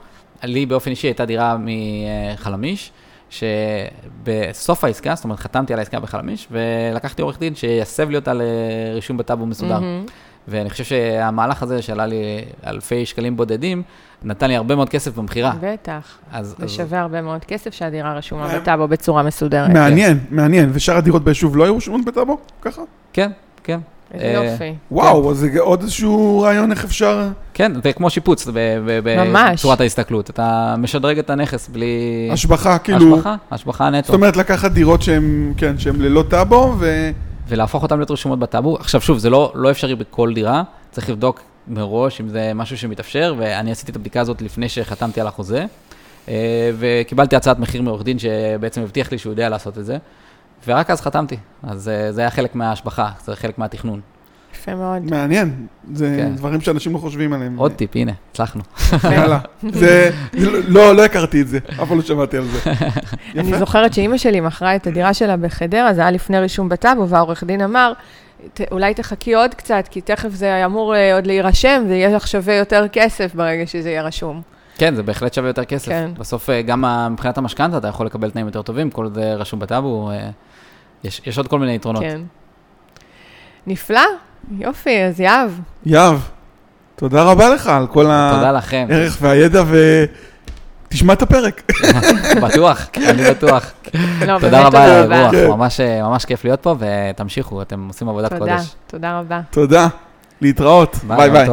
לי באופן אישי הייתה דירה מחלמיש, שבסוף העסקה, זאת אומרת, חתמתי על העסקה בחלמיש, ולקחתי עורך דין שיסב לי אותה לרישום בטאבו מסודר. Mm-hmm. ואני חושב שהמהלך הזה, שעלה לי אלפי שקלים בודדים, נתן לי הרבה מאוד כסף במכירה. בטח. אז, זה אז... שווה הרבה מאוד כסף שהדירה רשומה בטאבו בצורה מסודרת. מעניין, מעניין. ושאר הדירות ביישוב לא היו רשומות בטאבו? ככה? כן, כן. איזה אה, יופי. וואו, כן. אז זה עוד איזשהו רעיון איך אפשר... כן, זה כמו שיפוץ בצורת ההסתכלות. אתה משדרג את הנכס בלי... השבחה, כאילו... השבחה, השבחה נטו. זאת אומרת, לקחת דירות שהן, כן, שהן ללא טאבו, ו... ולהפוך אותן להיות רשומות בטאבו. עכשיו שוב, זה לא, לא אפשרי בכל דירה, צריך לבדוק מראש אם זה משהו שמתאפשר, ואני עשיתי את הבדיקה הזאת לפני שחתמתי על החוזה, אה, וקיבלתי הצעת מחיר מעורך דין שבעצם הבטיח לי שהוא יודע לעשות את זה, ורק אז חתמתי. אז אה, זה היה חלק מההשבחה, זה חלק מהתכנון. יפה מאוד. מעניין, זה כן. דברים שאנשים לא חושבים עליהם. עוד טיפ, הנה, הצלחנו. יאללה, זה, לא, לא הכרתי את זה, אף פעם לא שמעתי על זה. אני זוכרת שאימא שלי מכרה את הדירה שלה בחדרה, זה היה לפני רישום בטאבו, והעורך דין אמר, אולי תחכי עוד קצת, כי תכף זה אמור אה, עוד להירשם, ויהיה לך שווה יותר כסף ברגע שזה יהיה רשום. כן, זה בהחלט שווה יותר כסף. כן. בסוף, אה, גם מבחינת המשכנתה, אתה יכול לקבל תנאים יותר טובים, כל זה רשום בטאבו, אה, יש, יש עוד כל מיני יתרונות. כן. נפלא, יופי, אז יהב. יהב, תודה רבה לך על כל הערך והידע, ותשמע את הפרק. בטוח, אני בטוח. לא, תודה רבה על האירוח, ממש כיף להיות פה, ותמשיכו, אתם עושים עבודת קודש. תודה, תודה רבה. תודה. להתראות, ביי ביי.